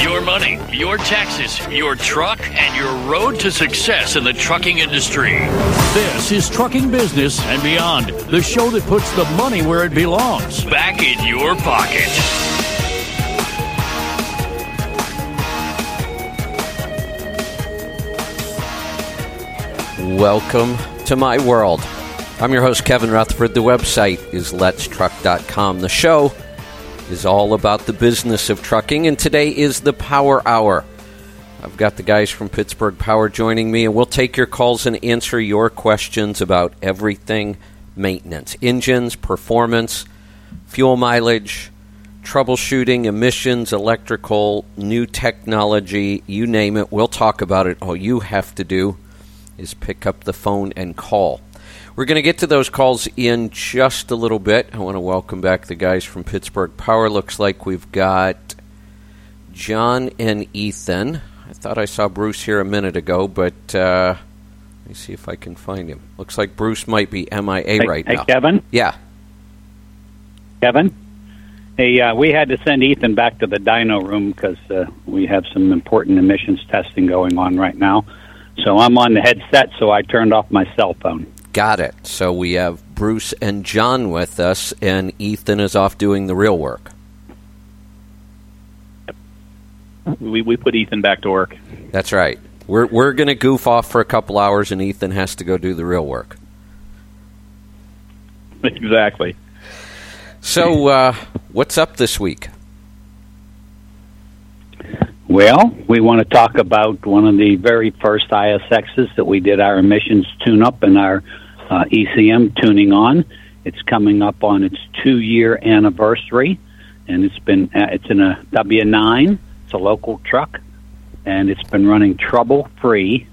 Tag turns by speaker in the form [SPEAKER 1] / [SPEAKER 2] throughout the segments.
[SPEAKER 1] Your money, your taxes, your truck, and your road to success in the trucking industry. This is Trucking Business and Beyond, the show that puts the money where it belongs back in your pocket.
[SPEAKER 2] Welcome to my world. I'm your host, Kevin Rutherford. The website is letstruck.com. The show is all about the business of trucking, and today is the Power Hour. I've got the guys from Pittsburgh Power joining me, and we'll take your calls and answer your questions about everything maintenance engines, performance, fuel mileage, troubleshooting, emissions, electrical, new technology you name it. We'll talk about it. All you have to do is pick up the phone and call. We're going to get to those calls in just a little bit. I want to welcome back the guys from Pittsburgh Power. Looks like we've got John and Ethan. I thought I saw Bruce here a minute ago, but uh, let me see if I can find him. Looks like Bruce might be MIA
[SPEAKER 3] hey,
[SPEAKER 2] right
[SPEAKER 3] hey,
[SPEAKER 2] now.
[SPEAKER 3] Kevin.
[SPEAKER 2] Yeah.
[SPEAKER 3] Kevin. Hey, uh, we had to send Ethan back to the dyno room because uh, we have some important emissions testing going on right now. So I'm on the headset, so I turned off my cell phone.
[SPEAKER 2] Got it. So we have Bruce and John with us, and Ethan is off doing the real work.
[SPEAKER 4] We we put Ethan back to work.
[SPEAKER 2] That's right. We're we're going to goof off for a couple hours, and Ethan has to go do the real work.
[SPEAKER 4] Exactly.
[SPEAKER 2] So, uh, what's up this week?
[SPEAKER 3] Well, we want to talk about one of the very first ISXs that we did our emissions tune up and our uh, ECM tuning on. It's coming up on its two year anniversary, and it's been uh, it's in a W9. It's a local truck, and it's been running trouble free,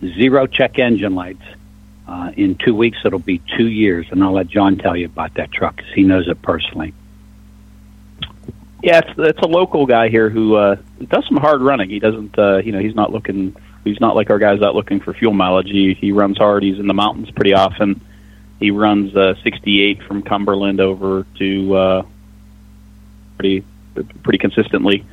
[SPEAKER 3] zero check engine lights. Uh, in two weeks, it'll be two years, and I'll let John tell you about that truck because he knows it personally.
[SPEAKER 4] Yeah, it's it's a local guy here who uh, does some hard running. He doesn't, uh, you know, he's not looking. He's not like our guys out looking for fuel mileage. He he runs hard. He's in the mountains pretty often. He runs uh, 68 from Cumberland over to uh, pretty pretty consistently,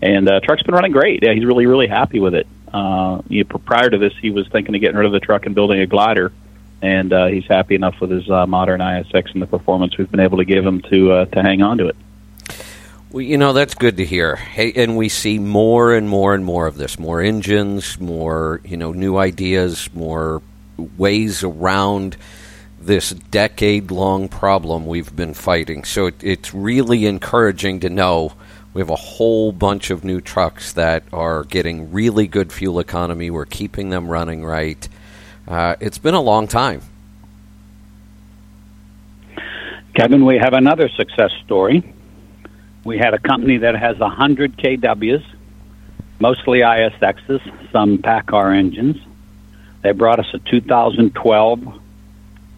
[SPEAKER 4] and uh, truck's been running great. Yeah, he's really really happy with it. Uh, you know, prior to this, he was thinking of getting rid of the truck and building a glider, and uh, he's happy enough with his uh, modern ISX and the performance we've been able to give him to uh, to hang on to it.
[SPEAKER 2] Well, you know that's good to hear. Hey, and we see more and more and more of this. More engines, more you know, new ideas, more ways around this decade-long problem we've been fighting. So it, it's really encouraging to know we have a whole bunch of new trucks that are getting really good fuel economy. We're keeping them running right. Uh, it's been a long time.
[SPEAKER 3] Kevin, we have another success story. We had a company that has 100 KWs, mostly ISXs, some PACCAR engines. They brought us a 2012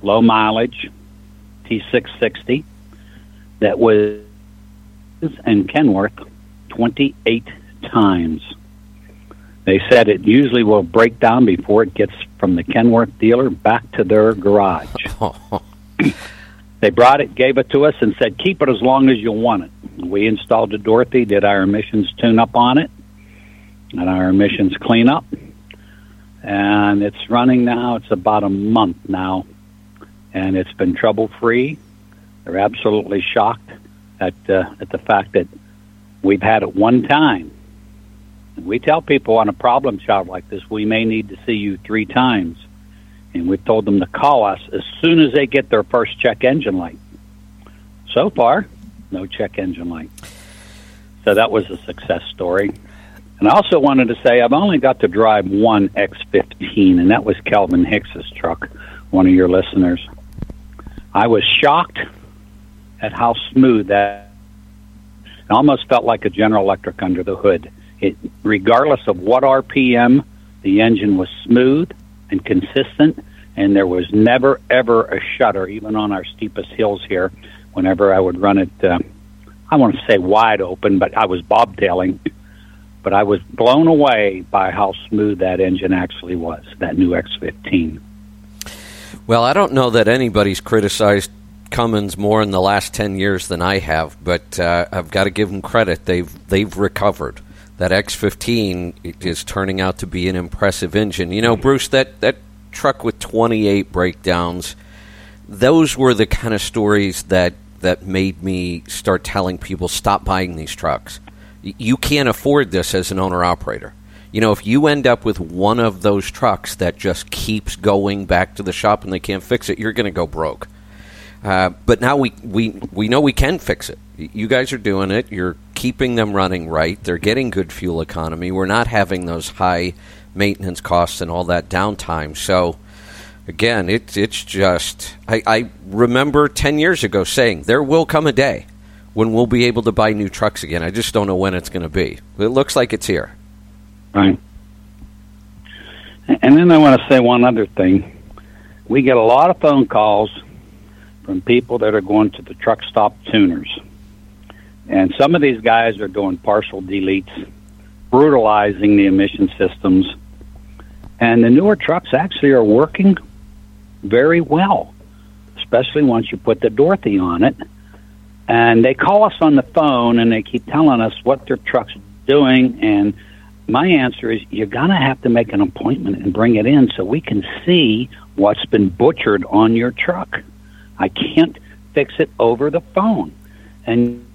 [SPEAKER 3] low mileage T660 that was in Kenworth 28 times. They said it usually will break down before it gets from the Kenworth dealer back to their garage. they brought it, gave it to us, and said, keep it as long as you want it. We installed it, Dorothy, did our emissions tune up on it, and our emissions cleanup. And it's running now, it's about a month now, and it's been trouble free. They're absolutely shocked at, uh, at the fact that we've had it one time. We tell people on a problem child like this, we may need to see you three times. And we've told them to call us as soon as they get their first check engine light. So far, no check engine light. So that was a success story. And I also wanted to say I've only got to drive one X15, and that was Kelvin Hicks's truck, one of your listeners. I was shocked at how smooth that. It almost felt like a General Electric under the hood. It, regardless of what RPM, the engine was smooth and consistent, and there was never ever a shudder, even on our steepest hills here. Whenever I would run it, uh, I want to say wide open, but I was bobtailing. But I was blown away by how smooth that engine actually was. That new X15.
[SPEAKER 2] Well, I don't know that anybody's criticized Cummins more in the last ten years than I have, but uh, I've got to give them credit. They've they've recovered. That X15 is turning out to be an impressive engine. You know, Bruce, that, that truck with 28 breakdowns, those were the kind of stories that, that made me start telling people stop buying these trucks. You can't afford this as an owner operator. You know, if you end up with one of those trucks that just keeps going back to the shop and they can't fix it, you're going to go broke. Uh, but now we, we, we know we can fix it. You guys are doing it. You're keeping them running right. They're getting good fuel economy. We're not having those high maintenance costs and all that downtime. So, again, it, it's just. I, I remember 10 years ago saying there will come a day when we'll be able to buy new trucks again. I just don't know when it's going to be. It looks like it's here.
[SPEAKER 3] Right. And then I want to say one other thing. We get a lot of phone calls from people that are going to the truck stop tuners. And some of these guys are doing partial deletes, brutalizing the emission systems. And the newer trucks actually are working very well, especially once you put the Dorothy on it. And they call us on the phone and they keep telling us what their truck's doing. And my answer is you're going to have to make an appointment and bring it in so we can see what's been butchered on your truck. I can't fix it over the phone. And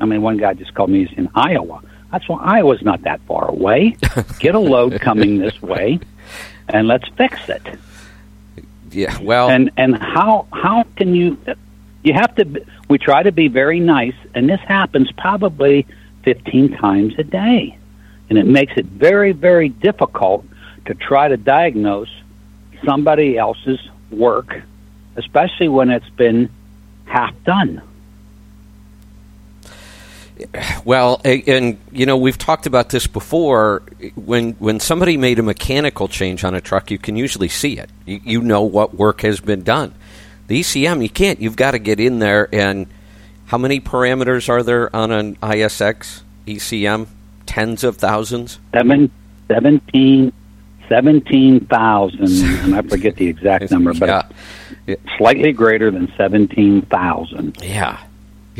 [SPEAKER 3] I mean, one guy just called me. He's in Iowa. That's why Iowa's not that far away. Get a load coming this way, and let's fix it.
[SPEAKER 2] Yeah. Well.
[SPEAKER 3] And and how how can you? You have to. We try to be very nice, and this happens probably fifteen times a day, and it makes it very very difficult to try to diagnose somebody else's work especially when it's been half done.
[SPEAKER 2] Well, and you know we've talked about this before. When when somebody made a mechanical change on a truck, you can usually see it. You, you know what work has been done. The ECM, you can't. You've got to get in there. And how many parameters are there on an ISX ECM? Tens of thousands.
[SPEAKER 3] Seven, 17, 17,000, and I forget the exact number, but yeah. slightly greater than 17,000.
[SPEAKER 2] Yeah.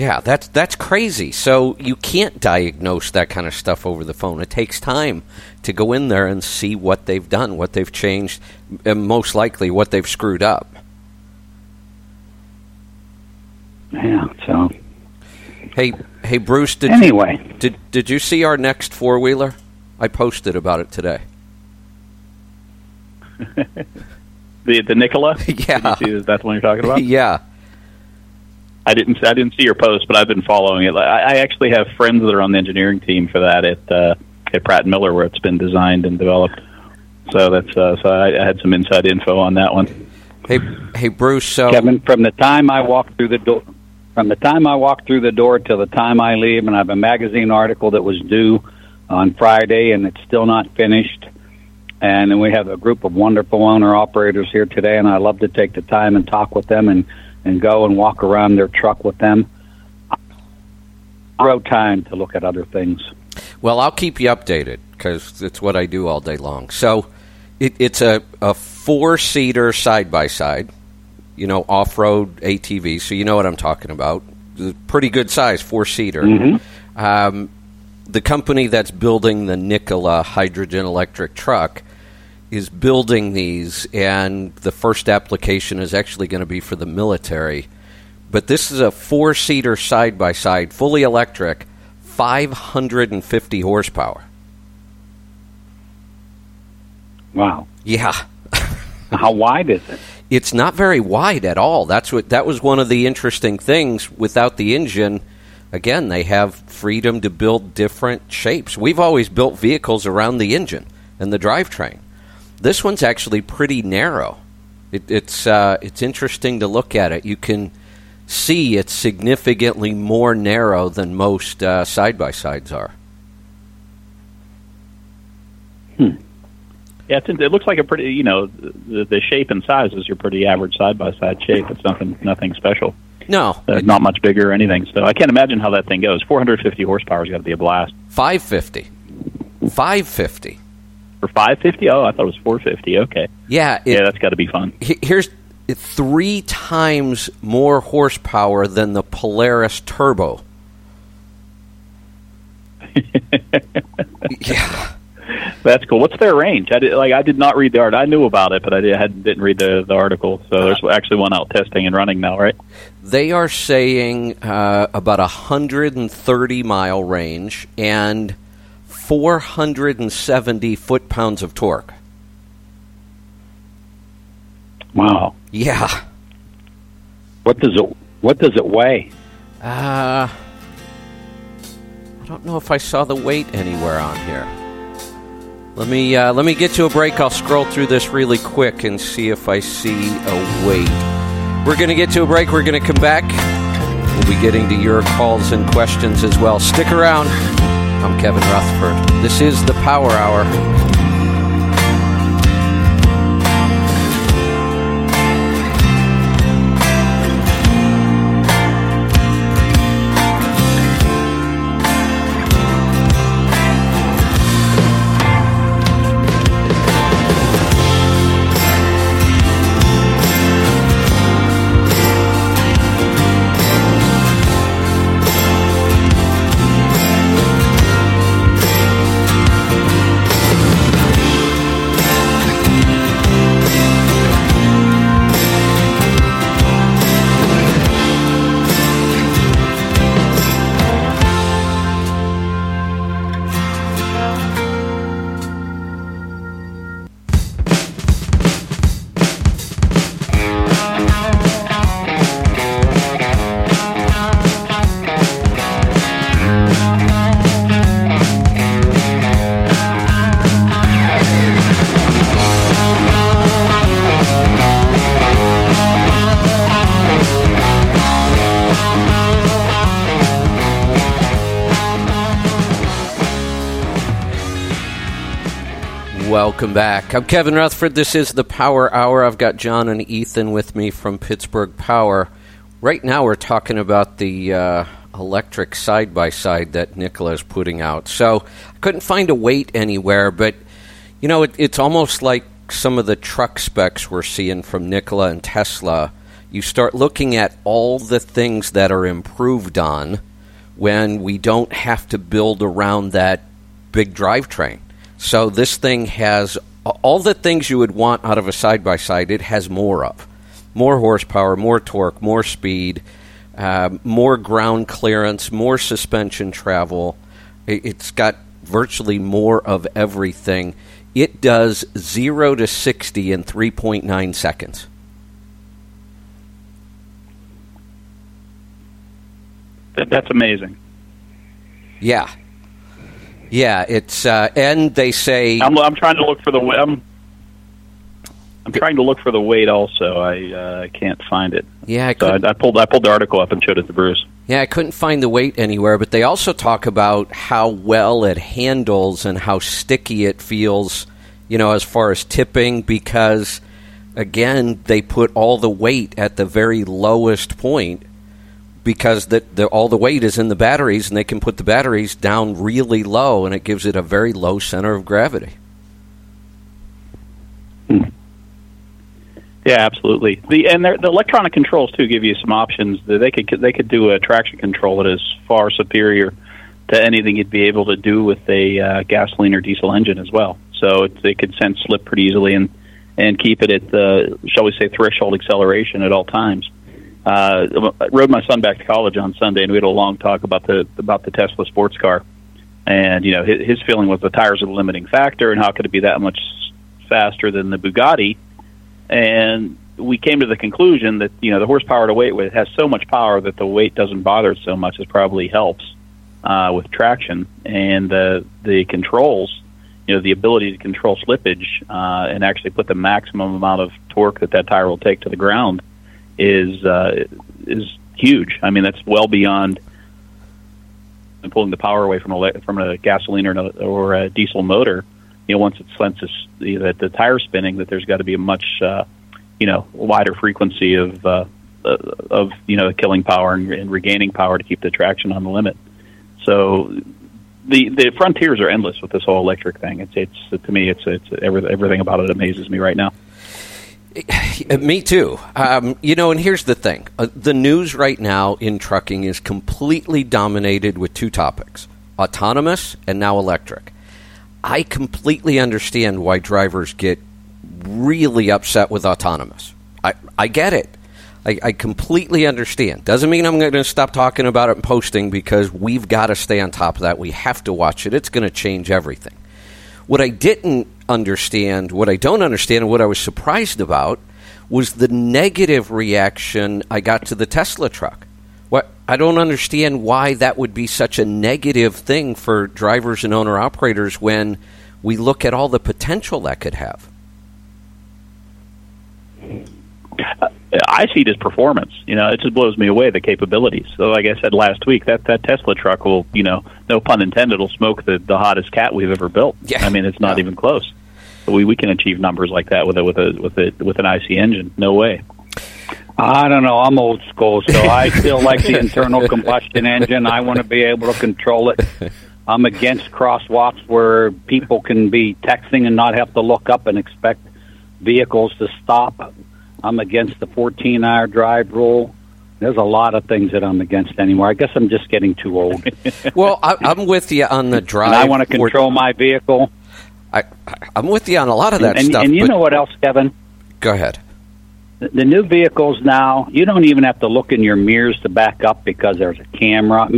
[SPEAKER 2] Yeah, that's that's crazy. So you can't diagnose that kind of stuff over the phone. It takes time to go in there and see what they've done, what they've changed, and most likely what they've screwed up.
[SPEAKER 3] Yeah, so
[SPEAKER 2] Hey, hey Bruce, did
[SPEAKER 3] anyway.
[SPEAKER 2] You, did did you see our next four-wheeler? I posted about it today.
[SPEAKER 4] the the Nikola.
[SPEAKER 2] Yeah,
[SPEAKER 4] see, is that the one you're talking about?
[SPEAKER 2] yeah.
[SPEAKER 4] I didn't I didn't see your post, but I've been following it. I, I actually have friends that are on the engineering team for that at uh, at Pratt and Miller, where it's been designed and developed. So that's uh, so I, I had some inside info on that one.
[SPEAKER 2] Hey, hey, Bruce. So
[SPEAKER 3] Kevin, from the time I walk through the door, from the time I walk through the door till the time I leave, and I have a magazine article that was due on Friday, and it's still not finished and then we have a group of wonderful owner operators here today, and I love to take the time and talk with them and, and go and walk around their truck with them. Zero time to look at other things.
[SPEAKER 2] Well, I'll keep you updated because it's what I do all day long. So it, it's a, a four seater side by side, you know, off road ATV. So you know what I'm talking about. Pretty good size, four seater.
[SPEAKER 3] Mm-hmm.
[SPEAKER 2] Um, the company that's building the Nikola hydrogen electric truck is building these, and the first application is actually going to be for the military. But this is a four seater side by side, fully electric, 550 horsepower.
[SPEAKER 3] Wow.
[SPEAKER 2] Yeah.
[SPEAKER 3] How wide is it?
[SPEAKER 2] It's not very wide at all. That's what that was one of the interesting things without the engine. Again, they have freedom to build different shapes. We've always built vehicles around the engine and the drivetrain. This one's actually pretty narrow. It, it's uh, it's interesting to look at it. You can see it's significantly more narrow than most side by sides are.
[SPEAKER 3] Hmm.
[SPEAKER 4] Yeah, it looks like a pretty, you know, the, the shape and size is your pretty average side by side shape. It's nothing, nothing special.
[SPEAKER 2] No,
[SPEAKER 4] uh, not much bigger or anything. So I can't imagine how that thing goes. 450 horsepower's got to be a blast.
[SPEAKER 2] 550. 550
[SPEAKER 4] for 550 oh i thought it was 450 okay
[SPEAKER 2] yeah
[SPEAKER 4] it, yeah that's got to be fun
[SPEAKER 2] here's three times more horsepower than the polaris turbo yeah.
[SPEAKER 4] That's cool. What's their range? I did, like I did not read the art. I knew about it, but I did, had, didn't read the, the article. So there's actually one out testing and running now, right?
[SPEAKER 2] They are saying uh, about a 130 mile range and 470 foot pounds of torque.
[SPEAKER 3] Wow.
[SPEAKER 2] Yeah.
[SPEAKER 3] What does it What does it weigh?
[SPEAKER 2] Uh, I don't know if I saw the weight anywhere on here. Let me uh, let me get to a break. I'll scroll through this really quick and see if I see a weight. We're going to get to a break. We're going to come back. We'll be getting to your calls and questions as well. Stick around. I'm Kevin Rutherford. This is the Power Hour. Welcome back. I'm Kevin Rutherford. This is the Power Hour. I've got John and Ethan with me from Pittsburgh Power. Right now, we're talking about the uh, electric side by side that Nikola is putting out. So I couldn't find a weight anywhere, but you know, it, it's almost like some of the truck specs we're seeing from Nikola and Tesla. You start looking at all the things that are improved on when we don't have to build around that big drivetrain. So this thing has all the things you would want out of a side by side. It has more of more horsepower, more torque, more speed, uh, more ground clearance, more suspension travel. It's got virtually more of everything. It does zero to sixty in three point nine seconds.
[SPEAKER 4] That's amazing.
[SPEAKER 2] Yeah, yeah, it's uh, and they say
[SPEAKER 4] I'm, I'm trying to look for the I'm, I'm trying to look for the weight. Also, I uh, can't find it.
[SPEAKER 2] Yeah, I,
[SPEAKER 4] so I, I, pulled I pulled the article up and showed it to Bruce.
[SPEAKER 2] Yeah, I couldn't find the weight anywhere, but they also talk about how well it handles and how sticky it feels. You know, as far as tipping, because again, they put all the weight at the very lowest point because the, the, all the weight is in the batteries, and they can put the batteries down really low, and it gives it a very low center of gravity.
[SPEAKER 4] Hmm. Yeah, absolutely. The and the electronic controls too give you some options. They could they could do a traction control that is far superior to anything you'd be able to do with a uh, gasoline or diesel engine as well. So it, they could sense slip pretty easily and and keep it at the shall we say threshold acceleration at all times uh, rode my son back to college on Sunday, and we had a long talk about the about the Tesla sports car. And you know, his, his feeling was the tires are the limiting factor, and how could it be that much faster than the Bugatti? And we came to the conclusion that you know the horsepower to weight it has so much power that the weight doesn't bother it so much. It probably helps uh, with traction and the the controls. You know, the ability to control slippage uh, and actually put the maximum amount of torque that that tire will take to the ground is uh, is huge. I mean, that's well beyond pulling the power away from a from a gasoline or, or a diesel motor. You know, once it senses the, the, the tire spinning, that there's got to be a much uh, you know wider frequency of uh, of you know killing power and, and regaining power to keep the traction on the limit. So the the frontiers are endless with this whole electric thing. It's it's to me it's it's everything about it amazes me right now.
[SPEAKER 2] Me too. Um, you know, and here's the thing uh, the news right now in trucking is completely dominated with two topics autonomous and now electric. I completely understand why drivers get really upset with autonomous. I, I get it. I, I completely understand. Doesn't mean I'm going to stop talking about it and posting because we've got to stay on top of that. We have to watch it. It's going to change everything. What I didn't understand, what I don't understand, and what I was surprised about was the negative reaction I got to the Tesla truck. What I don't understand why that would be such a negative thing for drivers and owner operators when we look at all the potential that could have.
[SPEAKER 4] Uh, I see it as performance. You know, it just blows me away the capabilities. So, like I said last week, that that Tesla truck will, you know, no pun intended, will smoke the the hottest cat we've ever built.
[SPEAKER 2] Yeah.
[SPEAKER 4] I mean, it's not
[SPEAKER 2] Yeah.
[SPEAKER 4] even close. We we can achieve numbers like that with a with a with a with an IC engine. No way.
[SPEAKER 3] I don't know. I'm old school, so I still like the internal combustion engine. I want to be able to control it. I'm against crosswalks where people can be texting and not have to look up and expect vehicles to stop. I'm against the 14 hour drive rule. There's a lot of things that I'm against anymore. I guess I'm just getting too old.
[SPEAKER 2] Well, I, I'm with you on the drive.
[SPEAKER 3] and I want to control my vehicle.
[SPEAKER 2] I, I'm with you on a lot of that
[SPEAKER 3] and,
[SPEAKER 2] stuff.
[SPEAKER 3] and you know what else, Kevin?
[SPEAKER 2] go ahead.
[SPEAKER 3] The, the new vehicles now, you don't even have to look in your mirrors to back up because there's a camera.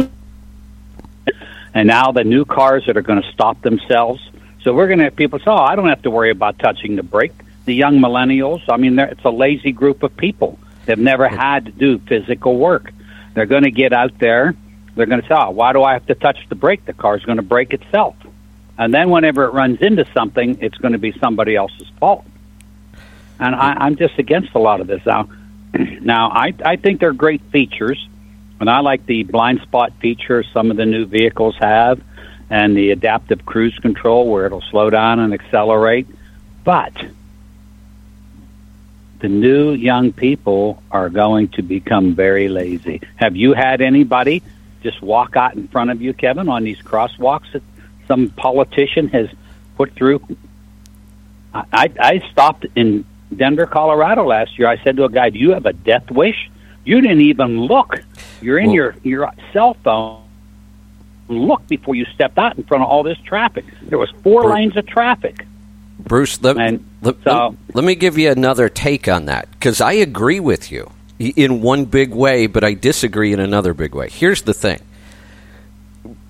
[SPEAKER 3] And now the new cars that are going to stop themselves. So we're going to have people say, "Oh, I don't have to worry about touching the brake." The young millennials, I mean, it's a lazy group of people. They've never had to do physical work. They're going to get out there. They're going to say, "Oh, why do I have to touch the brake? The car's going to brake itself." And then whenever it runs into something, it's going to be somebody else's fault and I, I'm just against a lot of this now. now, I I think they're great features, and I like the blind spot feature some of the new vehicles have, and the adaptive cruise control where it'll slow down and accelerate. But the new young people are going to become very lazy. Have you had anybody just walk out in front of you, Kevin, on these crosswalks that some politician has put through? I, I stopped in Denver, Colorado last year. I said to a guy, "Do you have a death wish?" You didn't even look. You're in
[SPEAKER 2] Well-
[SPEAKER 3] your your cell phone. Look before you stepped out in front of all this traffic. There was four
[SPEAKER 2] Bru-
[SPEAKER 3] lanes of traffic.
[SPEAKER 2] Bruce, let,
[SPEAKER 3] And
[SPEAKER 2] let,
[SPEAKER 3] so-
[SPEAKER 2] let me give you another take on that because I agree with you in one big way, but I disagree in another big way. Here's the thing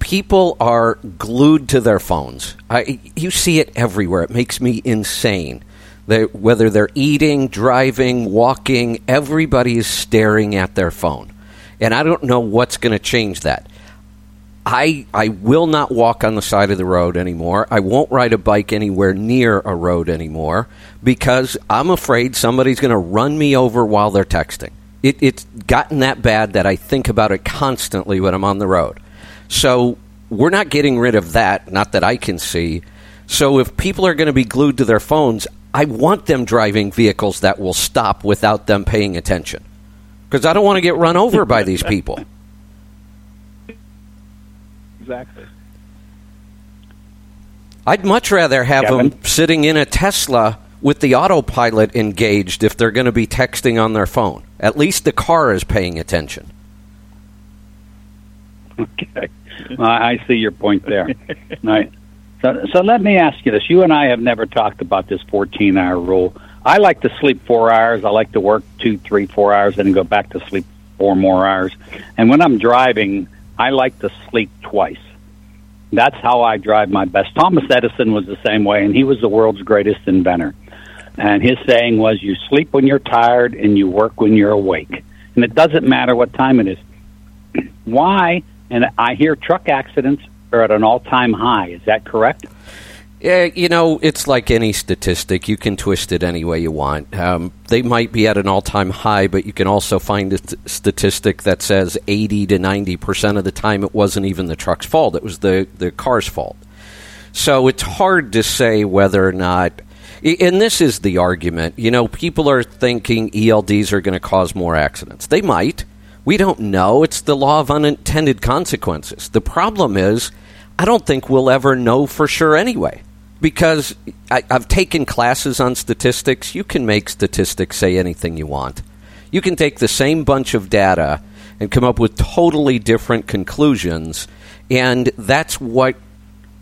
[SPEAKER 2] people are glued to their phones. I, you see it everywhere. It makes me insane. They, whether they're eating, driving, walking, everybody is staring at their phone. And I don't know what's going to change that. I I will not walk on the side of the road anymore. I won't ride a bike anywhere near a road anymore because I'm afraid somebody's going to run me over while they're texting. It, it's gotten that bad that I think about it constantly when I'm on the road. So we're not getting rid of that, not that I can see. So if people are going to be glued to their phones, I want them driving vehicles that will stop without them paying attention because I don't want to get run over by these people.
[SPEAKER 4] Exactly.
[SPEAKER 2] I'd much rather have
[SPEAKER 3] Kevin?
[SPEAKER 2] them sitting in a Tesla with the autopilot engaged if they're going to be texting on their phone. At least the car is paying attention.
[SPEAKER 3] Okay, I I see your point there. All right. So, so let me ask you this: You and I have never talked about this 14-hour rule. I like to sleep four hours. I like to work two, three, four hours, and then go back to sleep four more hours. And when I'm driving, I like to sleep twice. That's how I drive my best. Thomas Edison was the same way, and he was the world's greatest inventor. And his saying was, "You sleep when you're tired, and you work when you're awake." And it doesn't matter what time it is. Why? And I hear truck accidents are at an all-time high. Is that correct?
[SPEAKER 2] Yeah, you know, it's like any statistic. You can twist it any way you want. Um, they might be at an all time high, but you can also find a st- statistic that says 80 to 90% of the time it wasn't even the truck's fault, it was the, the car's fault. So it's hard to say whether or not. And this is the argument. You know, people are thinking ELDs are going to cause more accidents. They might. We don't know. It's the law of unintended consequences. The problem is, I don't think we'll ever know for sure anyway. Because I, I've taken classes on statistics. You can make statistics say anything you want. You can take the same bunch of data and come up with totally different conclusions. And that's what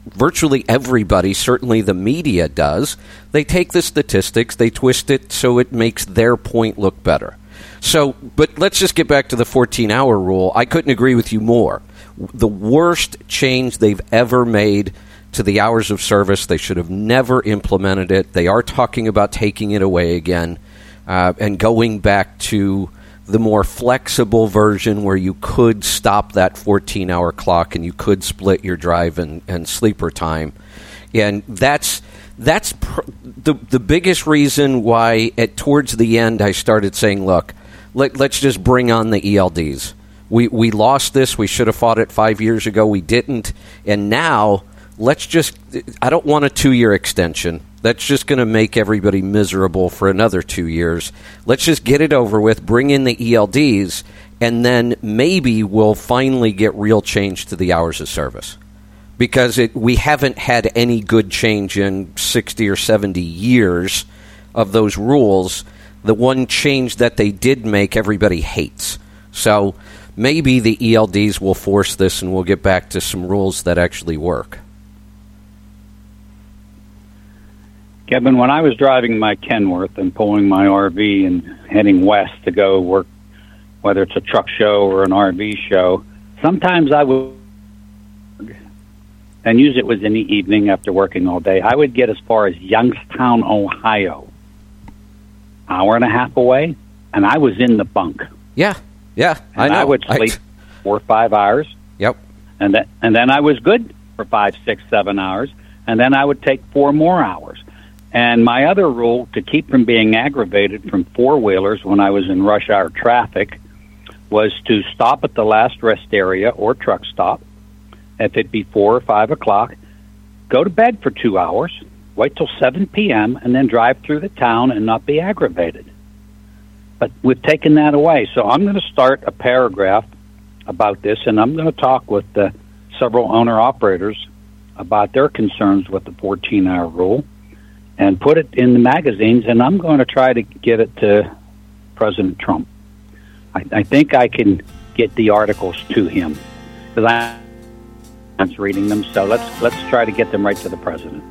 [SPEAKER 2] virtually everybody, certainly the media, does. They take the statistics, they twist it so it makes their point look better. So, but let's just get back to the 14 hour rule. I couldn't agree with you more. The worst change they've ever made to the hours of service, they should have never implemented it. They are talking about taking it away again uh, and going back to the more flexible version where you could stop that 14 hour clock and you could split your drive and, and sleeper time. And that's that's pr- the the biggest reason why at towards the end I started saying, look, let, us just bring on the ELDs. We we lost this. We should have fought it five years ago. We didn't, and now let's just. I don't want a two year extension. That's just going to make everybody miserable for another two years. Let's just get it over with. Bring in the ELDs, and then maybe we'll finally get real change to the hours of service because it, we haven't had any good change in 60 or 70 years of those rules the one change that they did make, everybody hates. So maybe the ELDs will force this and we'll get back to some rules that actually work.
[SPEAKER 3] Kevin, when I was driving my Kenworth and pulling my RV and heading west to go work, whether it's a truck show or an RV show, sometimes I would, and use it was in the evening after working all day, I would get as far as Youngstown, Ohio hour and a half away, and I was in the bunk.
[SPEAKER 2] Yeah, yeah,
[SPEAKER 3] I
[SPEAKER 2] know.
[SPEAKER 3] I would sleep I... four or five hours.
[SPEAKER 2] Yep.
[SPEAKER 3] And then and then I was good for five, six, seven hours, and then I would take four more hours. And my other rule to keep from being aggravated from four wheelers when I was in rush hour traffic was to stop at the last rest area or truck stop. If it be four or five o'clock, go to bed for two hours, wait till 7 p.m., and then drive through the town and not be aggravated. But we've taken that away. So I'm going to start a paragraph about this, and I'm going to talk with the several owner operators about their concerns with the 14 hour rule and put it in the magazines, and I'm going to try to get it to President Trump. I, I think I can get the articles to him because I'm reading them. So let's let's try to get them right to the president.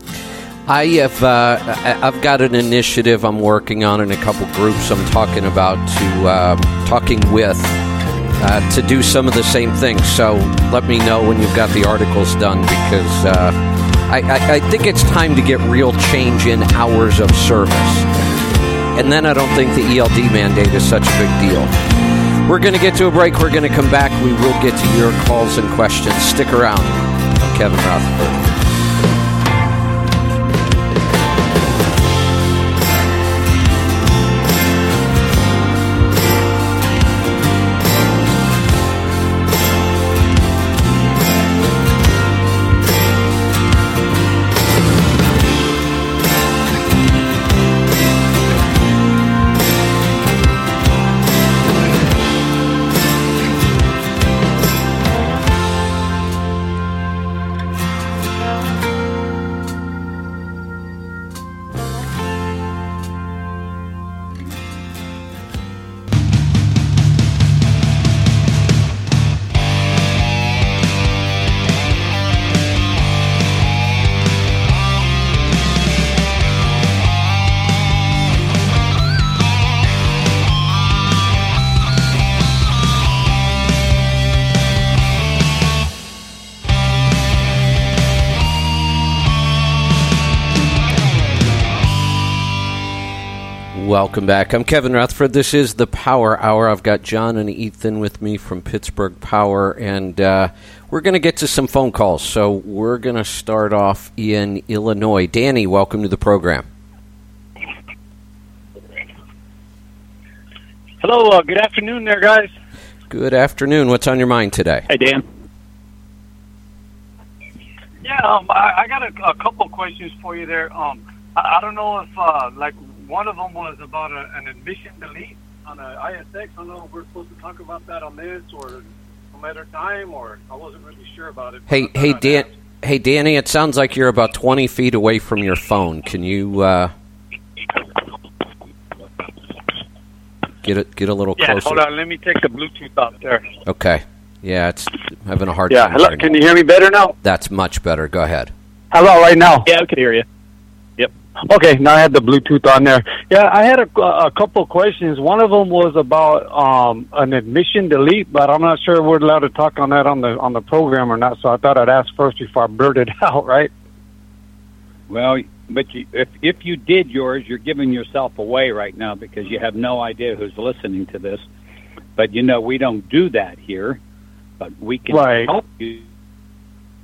[SPEAKER 2] I have uh, I've got an initiative I'm working on in a couple groups I'm talking about to uh, talking with uh, to do some of the same things. So let me know when you've got the articles done because uh, I, I, I think it's time to get real change in hours of service. And then I don't think the ELD mandate is such a big deal. We're going to get to a break. We're going to come back. We will get to your calls and questions. Stick around. I'm Kevin Rutherford. Welcome back. I'm Kevin Rutherford. This is the Power Hour. I've got John and Ethan with me from Pittsburgh Power, and uh, we're going to get to some phone calls. So we're going to start off in Illinois. Danny, welcome to the program.
[SPEAKER 5] Hello. Uh, good afternoon, there, guys.
[SPEAKER 2] Good afternoon. What's on your mind today?
[SPEAKER 4] Hey, Dan.
[SPEAKER 5] Yeah, um, I, I, got a, a, couple questions for you there. Um, I, I don't know if, uh, like, one of them was about a, an admission delete on a ISX. I don't know if we're supposed to talk about that on this or some other time, or I wasn't really sure about it.
[SPEAKER 2] Hey, hey, Dan. Hey, Danny, it sounds like you're about 20 feet away from your phone. Can you uh, get it, get a little
[SPEAKER 5] yeah,
[SPEAKER 2] closer?
[SPEAKER 5] hold on. Let me take the Bluetooth off there.
[SPEAKER 2] Okay. Yeah, it's having a hard
[SPEAKER 5] Yeah,
[SPEAKER 2] time.
[SPEAKER 5] Yeah, hello.
[SPEAKER 2] hearing
[SPEAKER 5] Can
[SPEAKER 2] you.
[SPEAKER 5] you hear me better now?
[SPEAKER 2] That's much better. Go ahead.
[SPEAKER 5] Hello, right now.
[SPEAKER 4] Yeah, I can hear you.
[SPEAKER 5] Okay, now I had the Bluetooth on there. Yeah, I had a, a couple of questions. One of them was about um, an admission delete, but I'm not sure we're allowed to talk on that on the on the program or not. So I thought I'd ask first before I blurted out. Right?
[SPEAKER 3] Well, but you, if if you did yours, you're giving yourself away right now because you have no idea who's listening to this. But you know we don't do that here. But we can
[SPEAKER 5] Right.
[SPEAKER 3] help you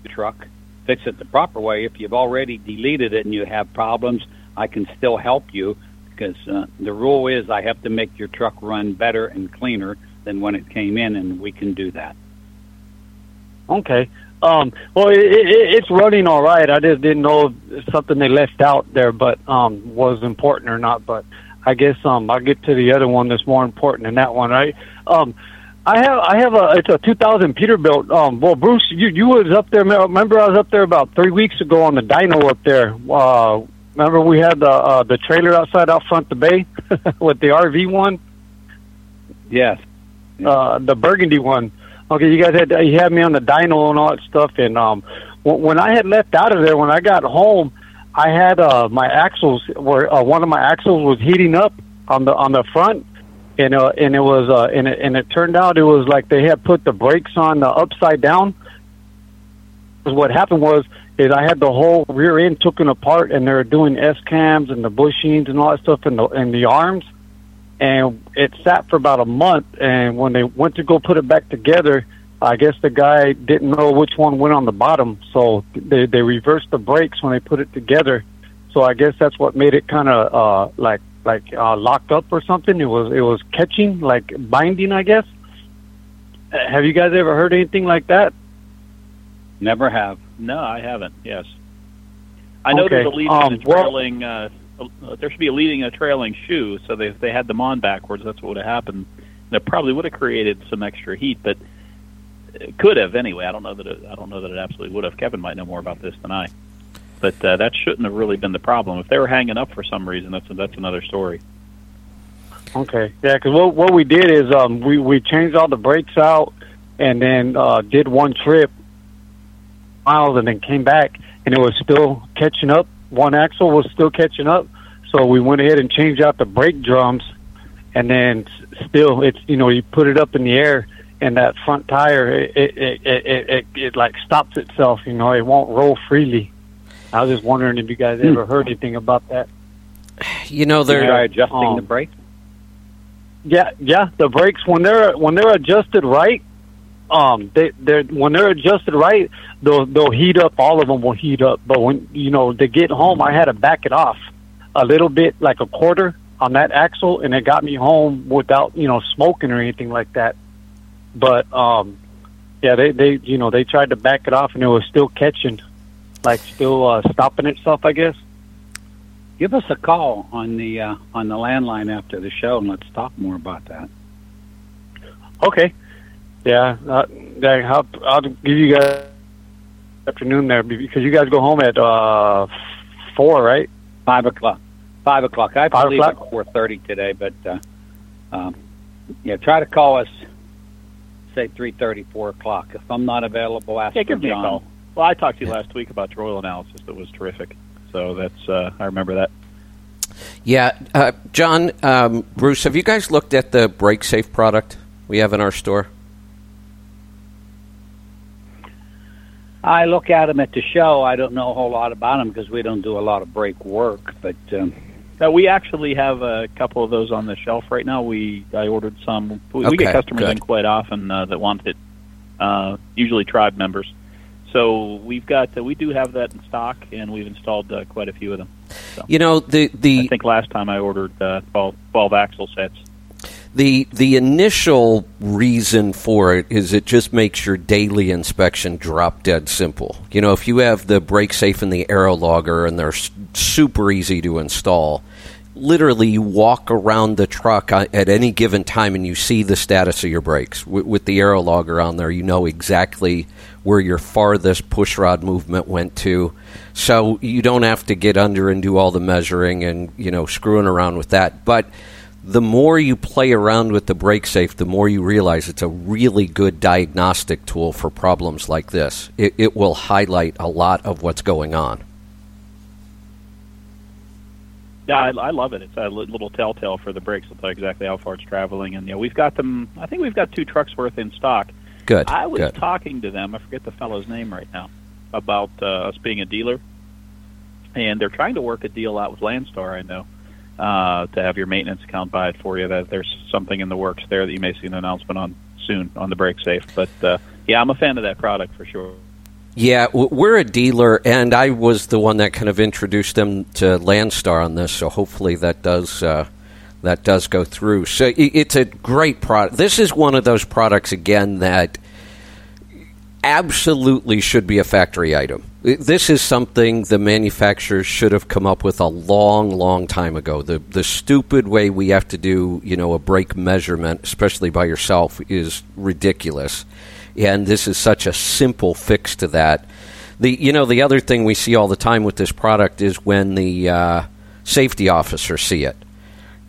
[SPEAKER 3] the truck fix it the proper way. If you've already deleted it and you have problems, I can still help you because uh, the rule is I have to make your truck run better and cleaner than when it came in, and we can do that.
[SPEAKER 5] Okay. Um, well, it, it, it's running all right. I just didn't know if something they left out there, but um, was important or not. But I guess um, I'll get to the other one that's more important than that one, right? Um, I have I have a it's a 2000 Peterbilt. Um, well, Bruce, you you was up there. Remember, I was up there about three weeks ago on the dyno up there. Uh, remember, we had the uh, the trailer outside out front the bay with the RV one,
[SPEAKER 3] Yes.
[SPEAKER 5] uh, the burgundy one. Okay, you guys had you had me on the dyno and all that stuff, and um, when, when I had left out of there, when I got home, I had uh my axles were uh, one of my axles was heating up on the on the front, and uh, and it was uh, and it, and it turned out it was like they had put the brakes on the upside down. What happened was is I had the whole rear end taken apart, and they were doing S cams and the bushings and all that stuff in the in the arms and it sat for about a month. And when they went to go put it back together, I guess the guy didn't know which one went on the bottom, so they they reversed the brakes when they put it together. So I guess that's what made it kind of uh, like like uh, locked up or something. It was it was catching like binding, I guess. Have you guys ever heard anything like that?
[SPEAKER 3] Never have.
[SPEAKER 4] No, I haven't. Yes, I know
[SPEAKER 5] Okay,
[SPEAKER 4] there's a leading
[SPEAKER 5] um,
[SPEAKER 4] and a trailing. Uh, uh, there should be a leading and a trailing shoe. So they, if they had them on backwards, that's what would have happened. And it probably would have created some extra heat, but it could have anyway. I don't know that it, I don't know that it absolutely would have. Kevin might know more about this than I. But uh, that shouldn't have really been the problem. If they were hanging up for some reason, that's that's another story.
[SPEAKER 5] Okay, yeah, because what what we did is um we we changed all the brakes out and then uh did one trip miles and then came back and it was still catching up. One axle was still catching up, so we went ahead and changed out the brake drums, and then still it's you know you put it up in the air and that front tire it it it it, it, it, it like stops itself. You know it won't roll freely. I was just wondering if you guys ever heard anything about that.
[SPEAKER 2] You know,
[SPEAKER 3] They're
[SPEAKER 2] there.
[SPEAKER 3] adjusting
[SPEAKER 5] um,
[SPEAKER 3] the brakes.
[SPEAKER 5] Yeah, yeah. The brakes when they're when they're adjusted right, um, they they're when they're adjusted right, they'll they'll heat up. All of them will heat up. But when you know they get home, I had to back it off a little bit, like a quarter on that axle, and it got me home without you know smoking or anything like that. But um, yeah, they they you know they tried to back it off, and it was still catching, like still uh, stopping itself. I guess.
[SPEAKER 3] Give us a call on the uh, on the landline after the show, and let's talk more about that.
[SPEAKER 5] Okay. Yeah, uh, I'll, I'll give you guys afternoon there because you guys go home at uh four, right?
[SPEAKER 3] Five o'clock. Five o'clock. I
[SPEAKER 5] Five
[SPEAKER 3] believe
[SPEAKER 5] o'clock?
[SPEAKER 3] at four thirty today, but uh, um, yeah, try to call us. Say three thirty, four o'clock. If I'm not available, ask
[SPEAKER 4] Yeah,
[SPEAKER 3] for
[SPEAKER 4] give me a
[SPEAKER 3] John.
[SPEAKER 4] Call. Well, I talked to you last week about your oil analysis. That was terrific. So that's uh, I remember that.
[SPEAKER 2] Yeah, uh, John, um, Bruce, have you guys looked at the brake safe product we have in our store?
[SPEAKER 3] I look at them at the show. I don't know a whole lot about them because we don't do a lot of brake work. But um,
[SPEAKER 4] Uh, we actually have a couple of those on the shelf right now. We I ordered some. We, we
[SPEAKER 2] Okay,
[SPEAKER 4] get customers
[SPEAKER 2] good.
[SPEAKER 4] in quite often uh, that want it. Uh, usually tribe members. So we've got uh, we do have that in stock, and we've installed uh, quite a few of them.
[SPEAKER 2] You know, the the I
[SPEAKER 4] think last time I ordered uh, 12, 12 axle sets.
[SPEAKER 2] the the initial reason for it is it just makes your daily inspection drop dead simple. You know, if you have the brake safe and the aero logger and they're super easy to install, literally you walk around the truck at any given time and you see the status of your brakes. W- with the aero logger on there, you know exactly where your farthest push rod movement went to. So you don't have to get under and do all the measuring and, you know, screwing around with that. But the more you play around with the brake safe, the more you realize it's a really good diagnostic tool for problems like this. It, it will highlight a lot of what's going on.
[SPEAKER 4] Yeah, I, I love it. It's a little telltale for the brakes. It'll tell exactly how far it's traveling, and you know we've got them. I think we've got two trucks worth in stock.
[SPEAKER 2] Good.
[SPEAKER 4] I was
[SPEAKER 2] good.
[SPEAKER 4] talking to them. I forget the fellow's name right now about uh, us being a dealer, and they're trying to work a deal out with Landstar. I know uh, to have your maintenance account buy it for you. That there's something in the works there that you may see an announcement on soon on the brake safe. But uh, yeah, I'm a fan of that product for sure.
[SPEAKER 2] Yeah, we're a dealer, and I was the one that kind of introduced them to Landstar on this. So hopefully that does uh, that does go through. So it's a great product. This is one of those products again that absolutely should be a factory item. This is something the manufacturers should have come up with a long, long time ago. The the stupid way we have to do, you know, a brake measurement, especially by yourself, is ridiculous and this is such a simple fix to that. The you know the other thing we see all the time with this product is when the uh, safety officers see it,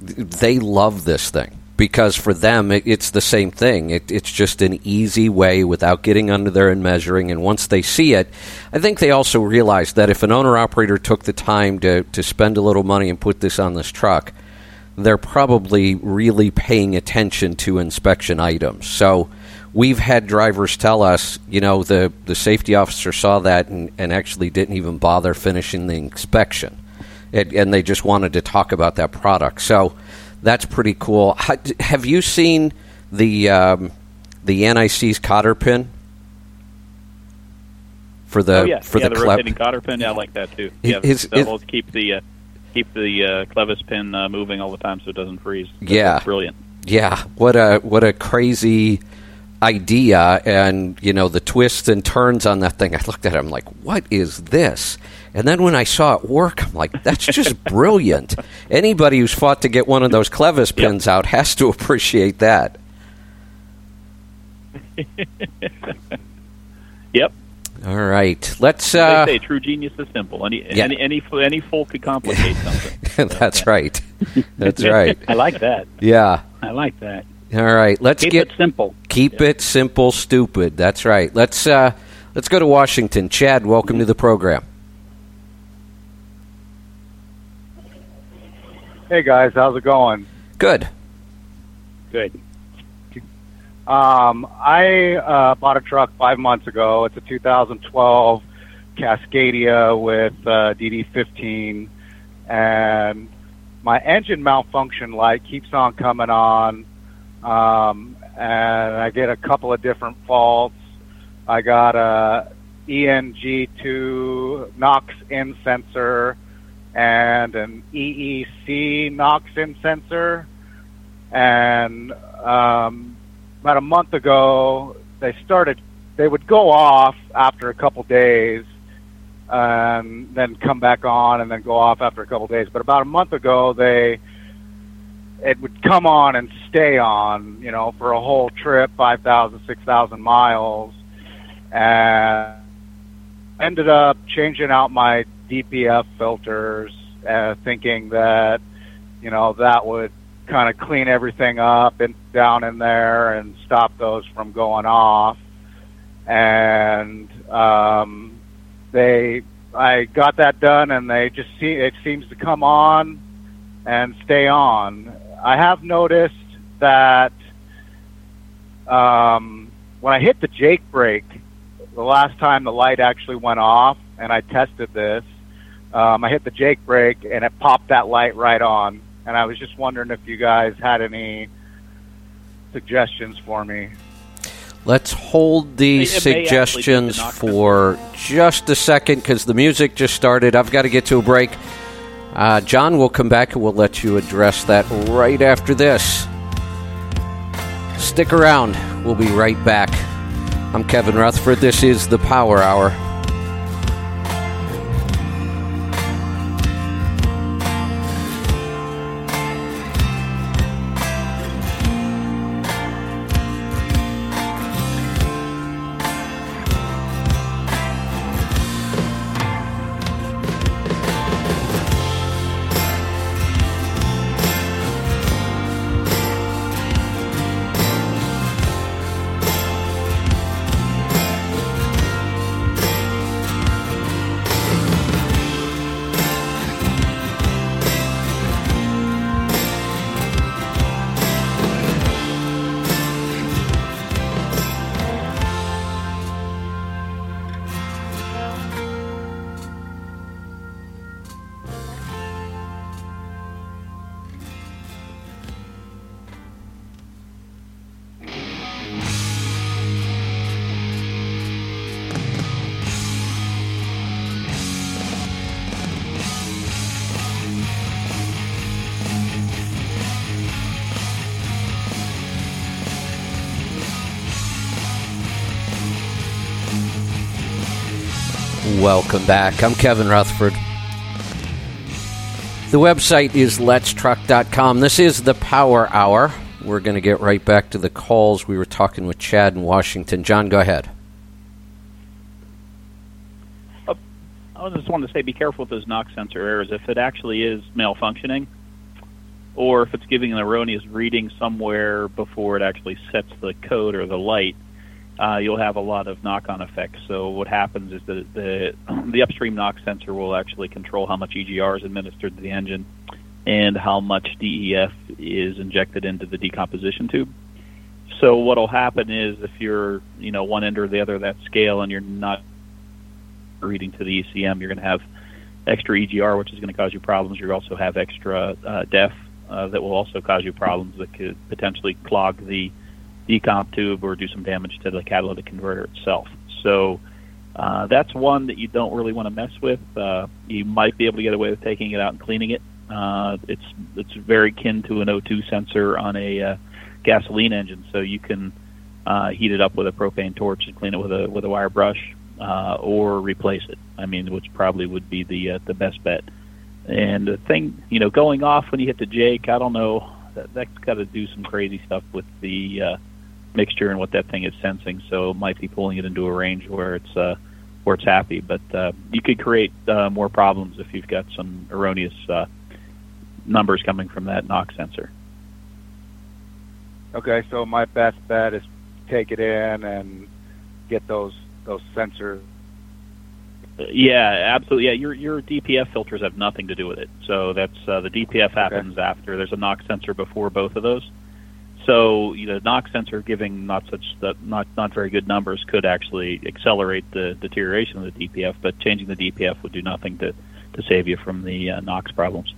[SPEAKER 2] they love this thing because for them it, it's the same thing. It, it's just an easy way without getting under there and measuring. And once they see it, I think they also realize that if an owner operator took the time to to spend a little money and put this on this truck, they're probably really paying attention to inspection items. So we've had drivers tell us, you know, the, the safety officer saw that and, and actually didn't even bother finishing the inspection. It, and they just wanted to talk about that product. So that's pretty cool. have you seen the um, the NIC's cotter pin for the
[SPEAKER 4] oh, yeah.
[SPEAKER 2] for
[SPEAKER 4] yeah,
[SPEAKER 2] the,
[SPEAKER 4] the
[SPEAKER 2] clep-
[SPEAKER 4] rotating cotter pin? Yeah, I like that too. Yeah,
[SPEAKER 2] is,
[SPEAKER 4] that'll keep the uh, keep the uh, clevis pin uh, moving all the time so it doesn't freeze. That's
[SPEAKER 2] yeah,
[SPEAKER 4] brilliant.
[SPEAKER 2] Yeah, what a what a crazy idea and you know the twists and turns on that thing. I looked at it i'm like what is this? And then when i saw it work i'm like that's just brilliant. Anybody who's fought to get one of those clevis pins yep. out has to appreciate that.
[SPEAKER 4] Yep.
[SPEAKER 2] All right let's uh,
[SPEAKER 4] they say true genius is simple. Any yeah. any any any fool could complicate something.
[SPEAKER 2] That's right. That's right.
[SPEAKER 3] I like that.
[SPEAKER 2] Yeah.
[SPEAKER 3] I like that
[SPEAKER 2] all right, let's
[SPEAKER 3] keep
[SPEAKER 2] get
[SPEAKER 3] it simple.
[SPEAKER 2] Keep it simple, stupid. That's right. Let's uh, let's go to Washington. Chad, welcome to the program.
[SPEAKER 6] Hey guys, how's it going?
[SPEAKER 2] Good.
[SPEAKER 3] Good.
[SPEAKER 6] Um, I uh, bought a truck five months ago. It's a 2012 Cascadia with uh, DD15, and my engine malfunction light keeps on coming on um, and I get a couple of different faults. I got a ENG2 NOx in sensor and an EEC NOx in sensor. And um, about a month ago, they started. They would go off after a couple days, and then come back on, and then go off after a couple days. But about a month ago, they it would come on and stay on, you know, for a whole trip, 5,000, 6,000 miles. And ended up changing out my DPF filters, uh, thinking that, you know, that would kind of clean everything up and down in there and stop those from going off. And um, they, I got that done, and they just see it seems to come on and stay on. I have noticed that um, when I hit the Jake brake, the last time the light actually went off, and I tested this, um, I hit the Jake brake and it popped that light right on. And I was just wondering if you guys had any suggestions for me.
[SPEAKER 2] Let's hold these suggestions for just a second because the music just started. I've got to get to a break. Uh, John will come back and we'll let you address that right after this. Stick around. We'll be right back. I'm Kevin Rutherford. This is the Power Hour. Welcome back. I'm Kevin Rutherford. The website is letstruck.com. This is the Power Hour. We're going to get right back to the calls. We were talking with Chad in Washington. John, go ahead.
[SPEAKER 4] Uh, I just wanted to say be careful with those NOx sensor errors. If it actually is malfunctioning, or if it's giving an erroneous reading somewhere before it actually sets the code or the light, uh, you'll have a lot of knock-on effects. So what happens is that the the upstream NOx sensor will actually control how much EGR is administered to the engine and how much DEF is injected into the decomposition tube. So what'll happen is if you're you know one end or the other of that scale and you're not reading to the ECM, you're going to have extra EGR, which is going to cause you problems. You also have extra uh, DEF uh, that will also cause you problems that could potentially clog the decomp tube or do some damage to the catalytic converter itself. So uh, that's one that you don't really want to mess with. Uh, you might be able to get away with taking it out and cleaning it. Uh, it's it's very kin to an O2 sensor on a uh, gasoline engine, so you can uh, heat it up with a propane torch and clean it with a with a wire brush uh, or replace it. I mean, which probably would be the the best bet. And the thing, you know, going off when you hit the Jake, I don't know. That, that's got to do some crazy stuff with the mixture and what that thing is sensing. So it might be pulling it into a range where it's uh, where it's happy. But uh, you could create uh, more problems if you've got some erroneous uh, numbers coming from that NOx sensor.
[SPEAKER 7] Okay, so my best bet is take it in and get those those sensors.
[SPEAKER 4] Yeah, absolutely. Yeah, your your DPF filters have nothing to do with it. So that's uh, the DPF happens okay. after. There's a NOx sensor before both of those. So you know, NOx sensor giving not such that not not very good numbers could actually accelerate the deterioration of the DPF. But changing the DPF would do nothing to to save you from the uh, NOx problems.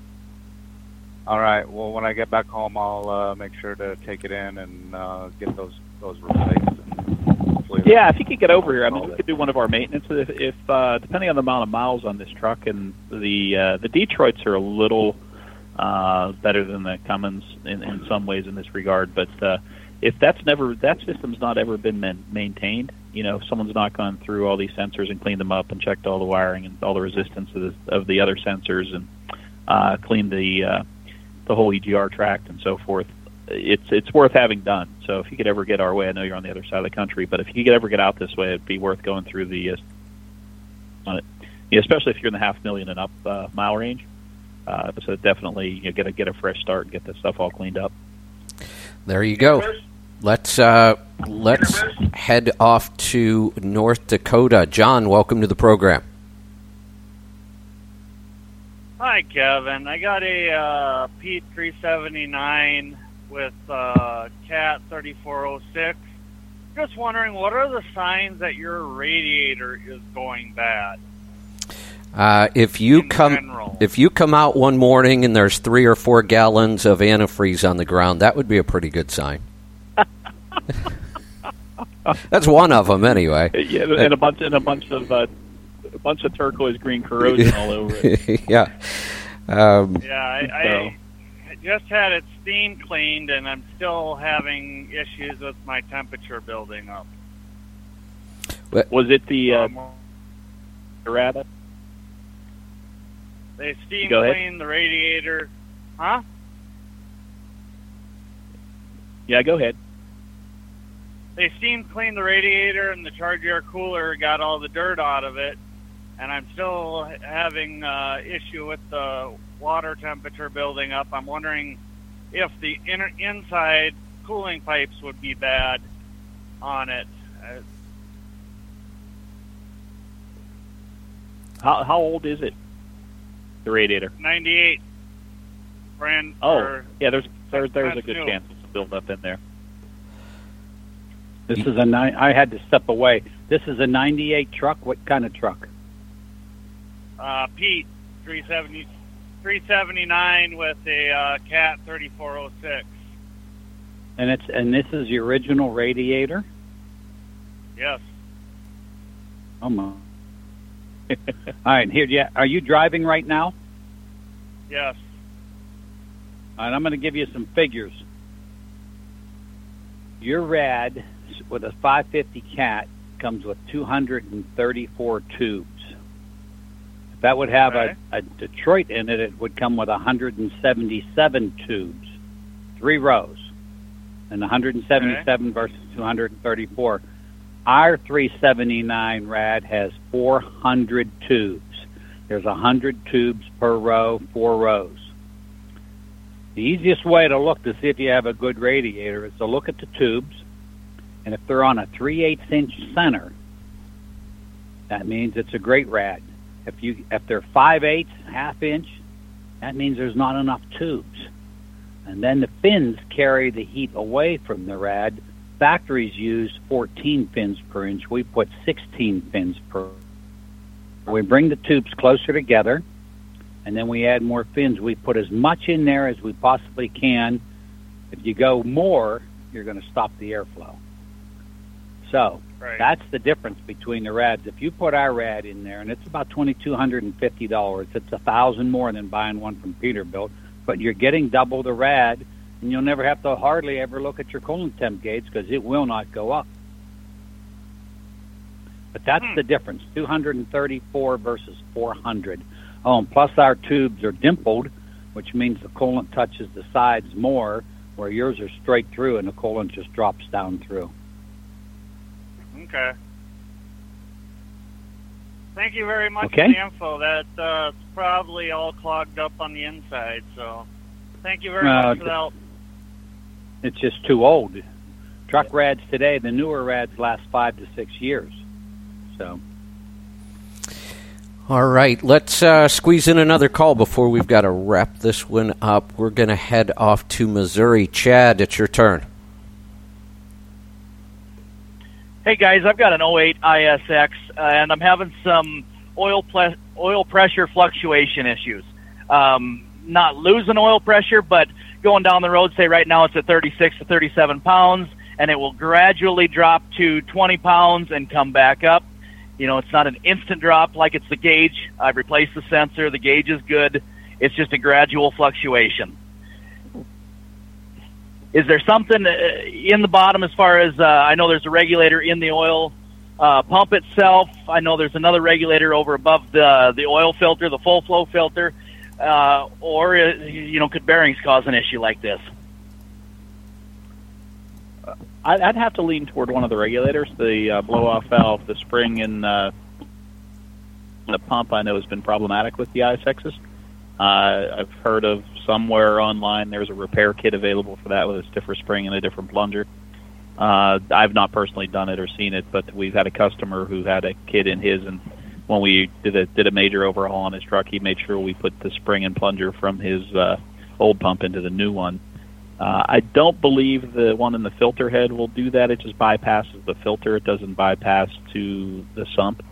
[SPEAKER 7] All right. Well, when I get back home, I'll uh, make sure to take it in and uh, get those those replaced.
[SPEAKER 4] Yeah, if you could get over here, I mean, we could do one of our maintenance. If, if uh, depending on the amount of miles on this truck, and the uh, the Detroits are a little uh, better than the Cummins in, in some ways in this regard. But uh, if that's never that system's not ever been man- maintained, you know, if someone's not gone through all these sensors and cleaned them up and checked all the wiring and all the resistance of the, of the other sensors and uh, cleaned the uh, the whole EGR tract and so forth, it's it's worth having done. So if you could ever get our way, I know you're on the other side of the country, but if you could ever get out this way, it'd be worth going through the uh, on it, yeah, especially if you're in the half million and up uh, mile range. Uh, so definitely you know, get a get a fresh start and get this stuff all cleaned up.
[SPEAKER 2] There you go. Let's uh, let's head off to North Dakota. John, welcome to the program.
[SPEAKER 8] Hi, Kevin. I got a uh, Pete 379 with uh, Cat 3406. Just wondering, what are the signs that your radiator is going bad?
[SPEAKER 2] Uh, if you come
[SPEAKER 8] general.
[SPEAKER 2] if you come out one morning and there's three or four gallons of antifreeze on the ground, that would be a pretty good sign. That's one of them, anyway.
[SPEAKER 4] Yeah, and a bunch and a bunch of uh, a bunch of turquoise green corrosion all over it.
[SPEAKER 2] yeah. Um,
[SPEAKER 8] Yeah, I, I just had it steam cleaned, and I'm still having issues with my temperature building up.
[SPEAKER 4] Was it the uh, errata?
[SPEAKER 8] They steam
[SPEAKER 4] Go ahead.
[SPEAKER 8] the radiator, huh?
[SPEAKER 4] Yeah, go ahead.
[SPEAKER 8] They steam cleaned the radiator, and the charge air cooler got all the dirt out of it. And I'm still having uh, issue with the water temperature building up. I'm wondering if the inner inside cooling pipes would be bad on it. Uh,
[SPEAKER 4] How how old is it? The radiator.
[SPEAKER 8] 98 brand.
[SPEAKER 4] Oh, yeah. There's there's there's a good
[SPEAKER 8] new.
[SPEAKER 4] chance it's built up in there.
[SPEAKER 3] This is a nine. I had to step away. This is a '98 truck. What kind of truck?
[SPEAKER 8] uh, Pete 370, 379 with a uh, Cat 3406.
[SPEAKER 3] And it's and this is the original radiator.
[SPEAKER 8] Yes.
[SPEAKER 3] Oh my! All right, here. Yeah, are you driving right now?
[SPEAKER 8] Yes.
[SPEAKER 3] All right, I'm going to give you some figures. Your rad with a 550 cat comes with 234 tubes. that would have
[SPEAKER 8] Okay.
[SPEAKER 3] a, a Detroit in it. It would come with 177 tubes, three rows, and 177 versus 234. Our 379 rad has 400 tubes. There's 100 tubes per row, four rows. The easiest way to look to see if you have a good radiator is to look at the tubes, and if they're on a 3 8 inch center, that means it's a great rad. If you if they're 5 8 half inch, that means there's not enough tubes. And then the fins carry the heat away from the rad. Factories use 14 fins per inch. We put 16 fins per. We bring the tubes closer together, and then we add more fins. We put as much in there as we possibly can. If you go more, you're going to stop the airflow. So
[SPEAKER 8] Right.
[SPEAKER 3] that's the difference between the rads. If you put our rad in there, and it's about twenty two hundred and fifty dollars, it's a thousand more than buying one from Peterbilt, but you're getting double the rad, and you'll never have to hardly ever look at your coolant temp gauge because it will not go up. But that's
[SPEAKER 8] Hmm.
[SPEAKER 3] the difference: two hundred and thirty-four versus four hundred. Oh, and plus our tubes are dimpled, which means the coolant touches the sides more, where yours are straight through, and the coolant just drops down through.
[SPEAKER 8] Okay. Thank you very much
[SPEAKER 3] Okay.
[SPEAKER 8] for the info. That uh, it's probably all clogged up on the inside. So, thank you very
[SPEAKER 3] Uh,
[SPEAKER 8] much for the help.
[SPEAKER 3] It's just too old. Truck rads today, the newer rads last five to six years. So
[SPEAKER 2] All right, let's uh, squeeze in another call before we've got to wrap this one up. We're going to head off to Missouri. Chad, it's your turn.
[SPEAKER 9] Hey guys, I've got an 08 ISX uh, and I'm having some oil ple- oil pressure fluctuation issues. Um, not losing oil pressure, but going down the road, say right now it's at 36 to 37 pounds, and it will gradually drop to 20 pounds and come back up. You know, it's not an instant drop like it's the gauge. I've replaced the sensor. The gauge is good. It's just a gradual fluctuation. Is there something uh, in the bottom as far as uh, I know? There's a regulator in the oil uh, pump itself. I know there's another regulator over above the the oil filter, the full flow filter. Uh, or uh, you know, could bearings cause an issue like this?
[SPEAKER 4] I'd, have to lean toward one of the regulators, the uh, blow-off valve, the spring in uh, the pump. I know has been problematic with the ISXs. Uh, I've heard of somewhere online there's a repair kit available for that with a stiffer spring and a different plunger. Uh, I've not personally done it or seen it, but we've had a customer who had a kit in his, and when we did a did a major overhaul on his truck, he made sure we put the spring and plunger from his uh, old pump into the new one. Uh, I don't believe the one in the filter head will do that. It just bypasses the filter. It doesn't bypass to the sump.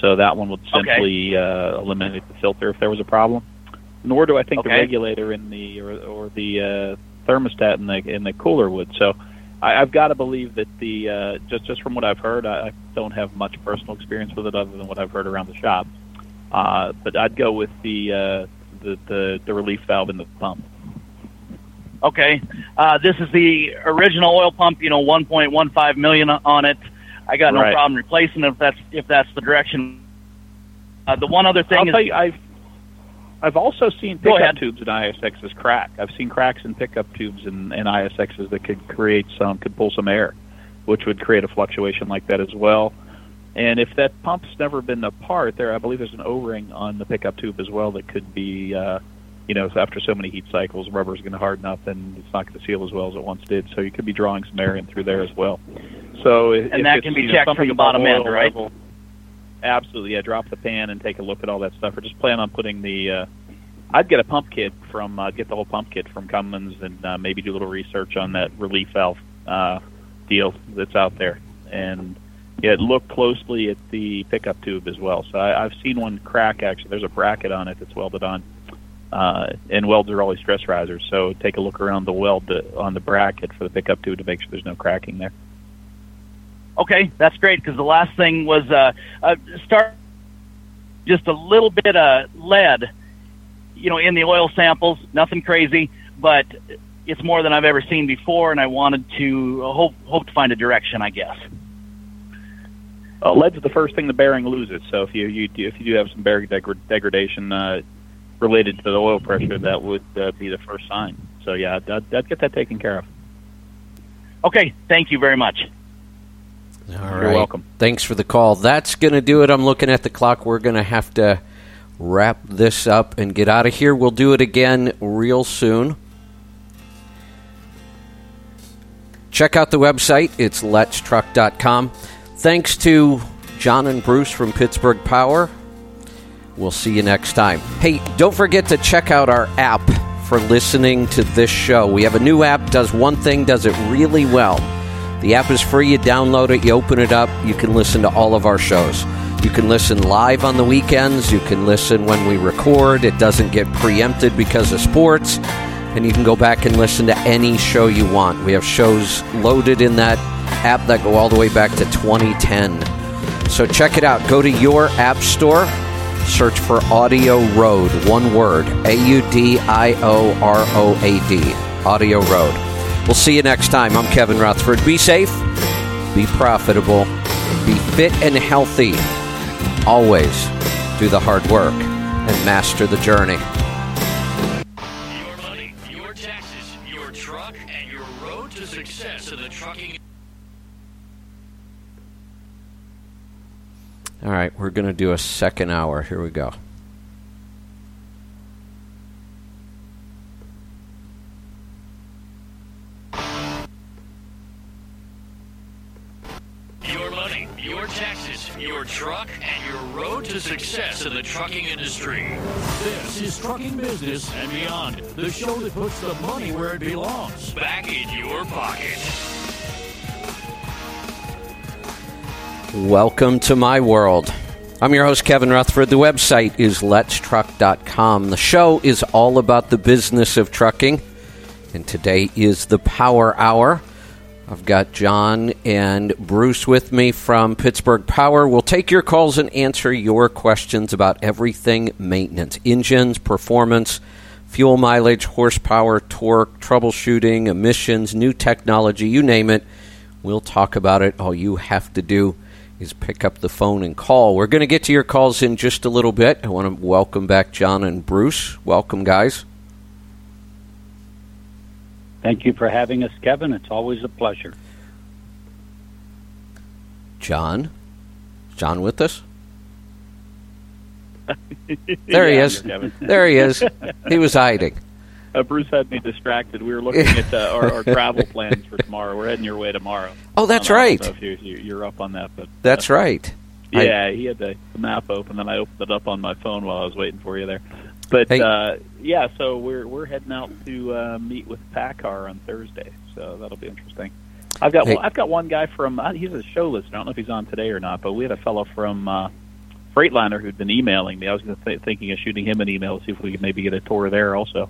[SPEAKER 4] So that one would
[SPEAKER 9] Okay.
[SPEAKER 4] simply uh, eliminate the filter if there was a problem. Nor do I think the regulator in the or, or the uh, thermostat in the in the cooler would. So I, I've got to believe that the uh, just just from what I've heard, I, I don't have much personal experience with it other than what I've heard around the shop. Uh, but I'd go with the, uh, the the the relief valve in the pump.
[SPEAKER 9] Okay, uh, this is the original oil pump. You know, 1.15 million on it. I got no
[SPEAKER 4] Right.
[SPEAKER 9] problem replacing it if that's if that's the direction. Uh, the one other thing
[SPEAKER 4] I'll
[SPEAKER 9] is
[SPEAKER 4] tell you, I've I've also seen pickup tubes in ISXs crack. I've seen cracks in pickup tubes in, in ISXs that could create some could pull some air, which would create a fluctuation like that as well. And if that pump's never been apart, there I believe there's an O-ring on the pickup tube as well that could be, uh, you know, after so many heat cycles, rubber's going to harden up and it's not going to seal as well as it once did. So you could be drawing some air in through there as well. So
[SPEAKER 9] And that can be
[SPEAKER 4] know,
[SPEAKER 9] checked from the bottom end, right?
[SPEAKER 4] level, Absolutely, yeah. Drop the pan and take a look at all that stuff, or just plan on putting the. Uh, I'd get a pump kit from uh, get the whole pump kit from Cummins and uh, maybe do a little research on that relief valve uh, deal that's out there, and yeah, look closely at the pickup tube as well. So I, I've seen one crack. Actually, there's a bracket on it that's welded on, uh, and welds are always stress risers. So take a look around the weld to, on the bracket for the pickup tube to make sure there's no cracking there.
[SPEAKER 9] Okay, that's great because the last thing was uh, uh, start just a little bit of lead, you know, in the oil samples. Nothing crazy, but it's more than I've ever seen before, and I wanted to hope hope to find a direction, I guess.
[SPEAKER 4] Uh, lead's the first thing the bearing loses. So if you, you do, if you do have some bearing degra- degradation uh, related to the oil pressure, that would uh, be the first sign. So yeah, I'd, I'd, I'd get that taken care of.
[SPEAKER 9] Okay, thank you very much.
[SPEAKER 2] All
[SPEAKER 4] You're
[SPEAKER 2] right.
[SPEAKER 4] welcome.
[SPEAKER 2] Thanks for the call. That's going to do it. I'm looking at the clock. We're going to have to wrap this up and get out of here. We'll do it again real soon. Check out the website. It's letstruck.com. Thanks to John and Bruce from Pittsburgh Power. We'll see you next time. Hey, don't forget to check out our app for listening to this show. We have a new app, does one thing, does it really well. The app is free. You download it, you open it up, you can listen to all of our shows. You can listen live on the weekends, you can listen when we record. It doesn't get preempted because of sports. And you can go back and listen to any show you want. We have shows loaded in that app that go all the way back to 2010. So check it out. Go to your app store, search for Audio Road, one word A U D I O R O A D. Audio Road. We'll see you next time. I'm Kevin Rutherford. Be safe, be profitable, be fit and healthy. Always do the hard work and master the journey.
[SPEAKER 1] Your money, your taxes, your truck, and your road to success in the trucking.
[SPEAKER 2] All right, we're going to do a second hour. Here we go.
[SPEAKER 1] Your taxes, your truck, and your road to success in the trucking industry. This is Trucking Business and Beyond, the show that puts the money where it belongs back in your pocket.
[SPEAKER 2] Welcome to my world. I'm your host, Kevin Rutherford. The website is letstruck.com. The show is all about the business of trucking, and today is the Power Hour. I've got John and Bruce with me from Pittsburgh Power. We'll take your calls and answer your questions about everything maintenance engines, performance, fuel mileage, horsepower, torque, troubleshooting, emissions, new technology you name it. We'll talk about it. All you have to do is pick up the phone and call. We're going to get to your calls in just a little bit. I want to welcome back John and Bruce. Welcome, guys.
[SPEAKER 3] Thank you for having us, Kevin. It's always a pleasure.
[SPEAKER 2] John? John with us? There he is. There he is. He was hiding.
[SPEAKER 4] Uh, Bruce had me distracted. We were looking at uh, our, our travel plans for tomorrow. We're heading your way tomorrow.
[SPEAKER 2] Oh, that's
[SPEAKER 4] I don't
[SPEAKER 2] right.
[SPEAKER 4] know if you, you, you're up on that, but
[SPEAKER 2] That's right. I-
[SPEAKER 4] Yeah, he had the map open, and I opened it up on my phone while I was waiting for you there. But
[SPEAKER 2] Hey.
[SPEAKER 4] uh, yeah, so we're we're heading out to uh, meet with PACCAR on Thursday, so that'll be interesting. I've got
[SPEAKER 2] Hey.
[SPEAKER 4] I've got one guy from uh, he's a show listener. I don't know if he's on today or not, but we had a fellow from uh, Freightliner who'd been emailing me. I was th- thinking of shooting him an email to see if we could maybe get a tour there also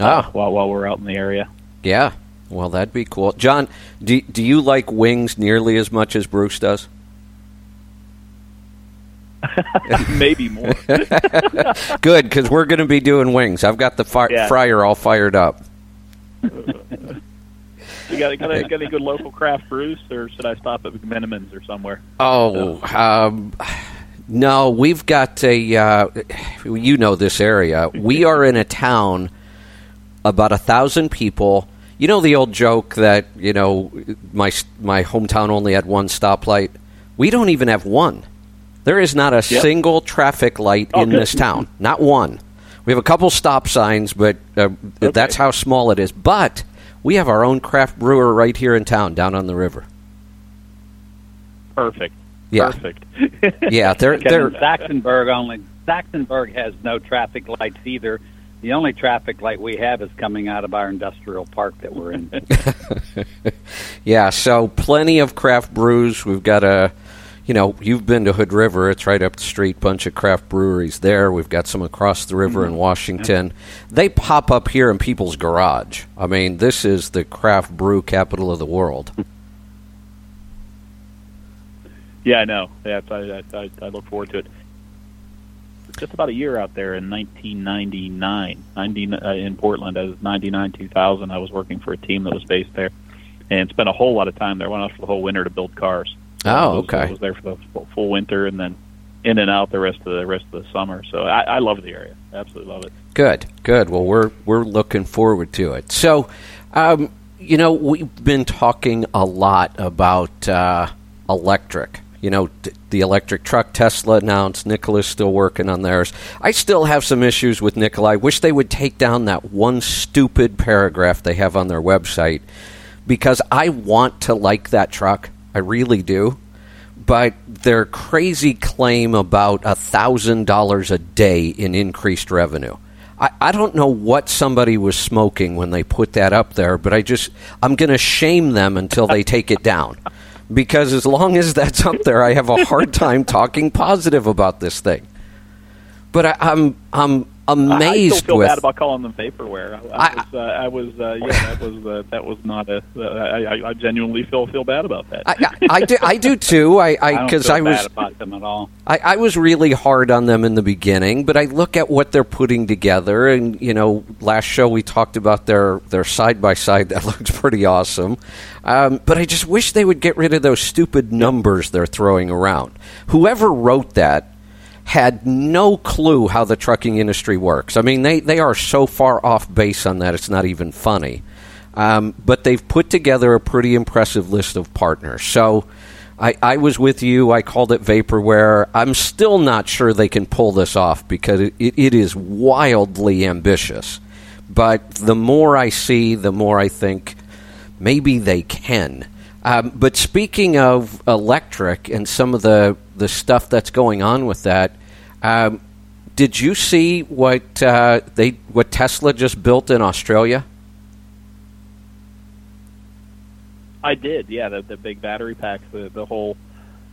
[SPEAKER 2] Ah,
[SPEAKER 4] while while we're out in the area.
[SPEAKER 2] yeah. Well, that'd be cool. John, do, do you like wings nearly as much as Bruce does?
[SPEAKER 4] maybe more.
[SPEAKER 2] Good, because we're going to be doing wings. I've got the fi-
[SPEAKER 4] Yeah.
[SPEAKER 2] fryer all fired up.
[SPEAKER 4] You got, got, any, got any good local craft brews, or should I stop at McMenamins or somewhere?
[SPEAKER 2] Oh, um, no, we've got a. Uh, you know this area. We are in a town about a thousand people. You know the old joke that you know my my hometown only had one stoplight. We don't even have one. There is not a single traffic light
[SPEAKER 4] Oh,
[SPEAKER 2] in
[SPEAKER 4] good.
[SPEAKER 2] this town. Not one. We have a couple stop signs, but uh, that's how small it is. But we have our own craft brewer right here in town, down on the river.
[SPEAKER 4] Perfect.
[SPEAKER 2] Yeah.
[SPEAKER 4] Perfect.
[SPEAKER 2] Yeah, they're they're
[SPEAKER 3] Saxonburg only Saxonburg has no traffic lights either. The only traffic light we have is coming out of our industrial park that we're in.
[SPEAKER 2] Yeah, so plenty of craft brews. We've got a, you know, you've been to Hood River. It's right up the street. Bunch of craft breweries there. We've got some across the river in Washington. They pop up here in people's garage. I mean, this is the craft brew capital of the world.
[SPEAKER 4] Yeah, I know. Yeah, I, I, I, I look forward to it. Just about a year out there in 1999, 90, uh, in Portland. As 99, 2000, I was working for a team that was based there, and spent a whole lot of time there. Went out for the whole winter to build cars.
[SPEAKER 2] Oh,
[SPEAKER 4] was,
[SPEAKER 2] okay.
[SPEAKER 4] I was there for the full, full winter, and then in and out the rest of the rest of the summer. So I, I love the area. Absolutely love it.
[SPEAKER 2] Good, good. Well, we're we're looking forward to it. So, um, you know, we've been talking a lot about uh, electric. You know, t- the electric truck Tesla announced. Nikola's still working on theirs. I still have some issues with Nikola. I wish they would take down that one stupid paragraph they have on their website because I want to like that truck. I really do. But their crazy claim about a thousand dollars a day in increased revenue. I, I don't know what somebody was smoking when they put that up there, but I just I'm going to shame them until they take it down. Because as long as that's up there, I have a hard time talking positive about this thing. But I, I'm I'm amazed
[SPEAKER 4] I still feel
[SPEAKER 2] with
[SPEAKER 4] bad about calling them vaporware. I, I was, uh, I was, uh, yeah, that was, uh, that was not a. Uh, I, I- I genuinely feel feel bad about that.
[SPEAKER 2] I, I, do I do too. I
[SPEAKER 3] I
[SPEAKER 2] I because I, was
[SPEAKER 3] about them at all.
[SPEAKER 2] I, I was really hard on them in the beginning, but I look at what they're putting together, and you know, last show we talked about their their side by side that looks pretty awesome. Um, but I just wish they would get rid of those stupid numbers they're throwing around. Whoever wrote that had no clue how the trucking industry works. I mean, they they are so far off base on that; it's not even funny. Um, but they've put together a pretty impressive list of partners. So. I, I was with you. I called it vaporware. I'm still not sure they can pull this off because it, it is wildly ambitious. But the more I see, the more I think maybe they can. Um, but speaking of electric and some of the, the stuff that's going on with that, um, did you see what uh, they what Tesla just built in Australia?
[SPEAKER 4] I did, yeah. The, the big battery pack, the the whole.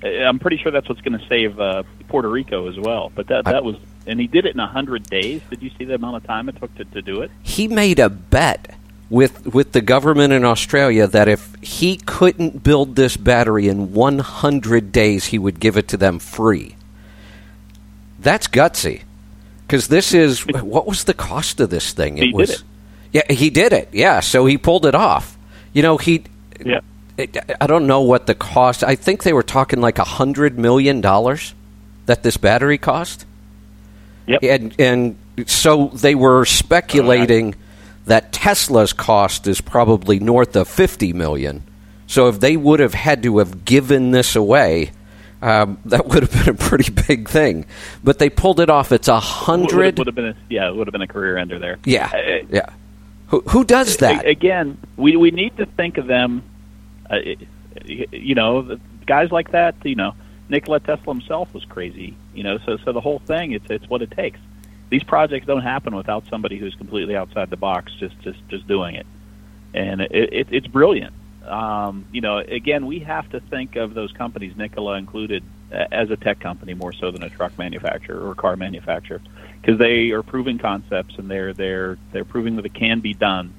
[SPEAKER 4] I'm pretty sure that's what's going to save uh, Puerto Rico as well. But that
[SPEAKER 2] I-
[SPEAKER 4] that was, and he did it in a hundred days. Did you see the amount of time it took to, to do it?
[SPEAKER 2] he made a bet with with the government in Australia that if he couldn't build this battery in 100 days, he would give it to them free. That's gutsy, because this is what was the cost of this thing?
[SPEAKER 4] He did
[SPEAKER 2] was,
[SPEAKER 4] it.
[SPEAKER 2] Yeah, he did it. Yeah, so he pulled it off. You know, he.
[SPEAKER 4] Yeah.
[SPEAKER 2] It, I don't know what the cost. I think they were talking like a hundred million dollars that this battery cost.
[SPEAKER 4] Yep.
[SPEAKER 2] And and so they were speculating that Tesla's cost is probably north of 50 million. So if they would have had to have given this away, um, that would have been a pretty big thing. But they pulled it off. It's a hundred.
[SPEAKER 4] would have been a, yeah, it would have been a career ender there.
[SPEAKER 2] Yeah,
[SPEAKER 4] Uh,
[SPEAKER 2] yeah. Who, who does that?
[SPEAKER 4] Again, we we need to think of them. Uh, you know, guys like that. You know, Nikola Tesla himself was crazy. You know, so so the whole thing it's it's what it takes. These projects don't happen without somebody who's completely outside the box, just just just doing it, and it, it it's brilliant. Um, you know, again, we have to think of those companies, Nikola included, as a tech company more so than a truck manufacturer or car manufacturer, because they are proving concepts and they're they're they're proving that it can be done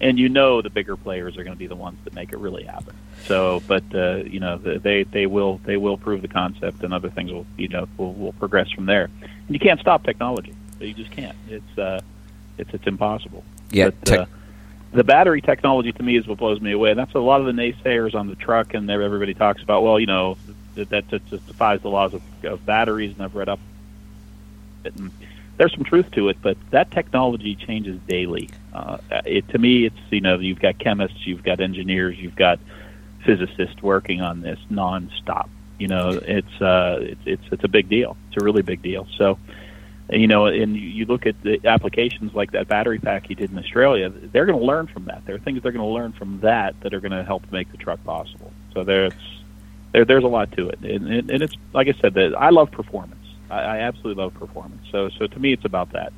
[SPEAKER 4] and you know the bigger players are going to be the ones that make it really happen. So, but uh, you know they they will they will prove the concept, and other things will you know will, will progress from there. And you can't stop technology. You just can't. It's uh, it's it's impossible.
[SPEAKER 2] Yeah,
[SPEAKER 4] But,
[SPEAKER 2] tech-
[SPEAKER 4] uh, the battery technology to me is what blows me away. And that's a lot of the naysayers on the truck, and everybody talks about. Well, you know that that just just defies the laws of, of batteries, and I've read up. it, And there's some truth to it, but that technology changes daily. Uh, it, to me, it's you know you've got chemists, you've got engineers, you've got physicists working on this nonstop. You know, it's uh, it's it's it's a big deal. It's a really big deal. So, you know, and you you look at the applications like that battery pack he did in Australia. They're going to learn from that. There are things they're going to learn from that that are going to help make the truck possible. So there's there, there's a lot to it, and, and, and it's like I said, that I love performance. I, I absolutely love performance. So so to me, it's about that.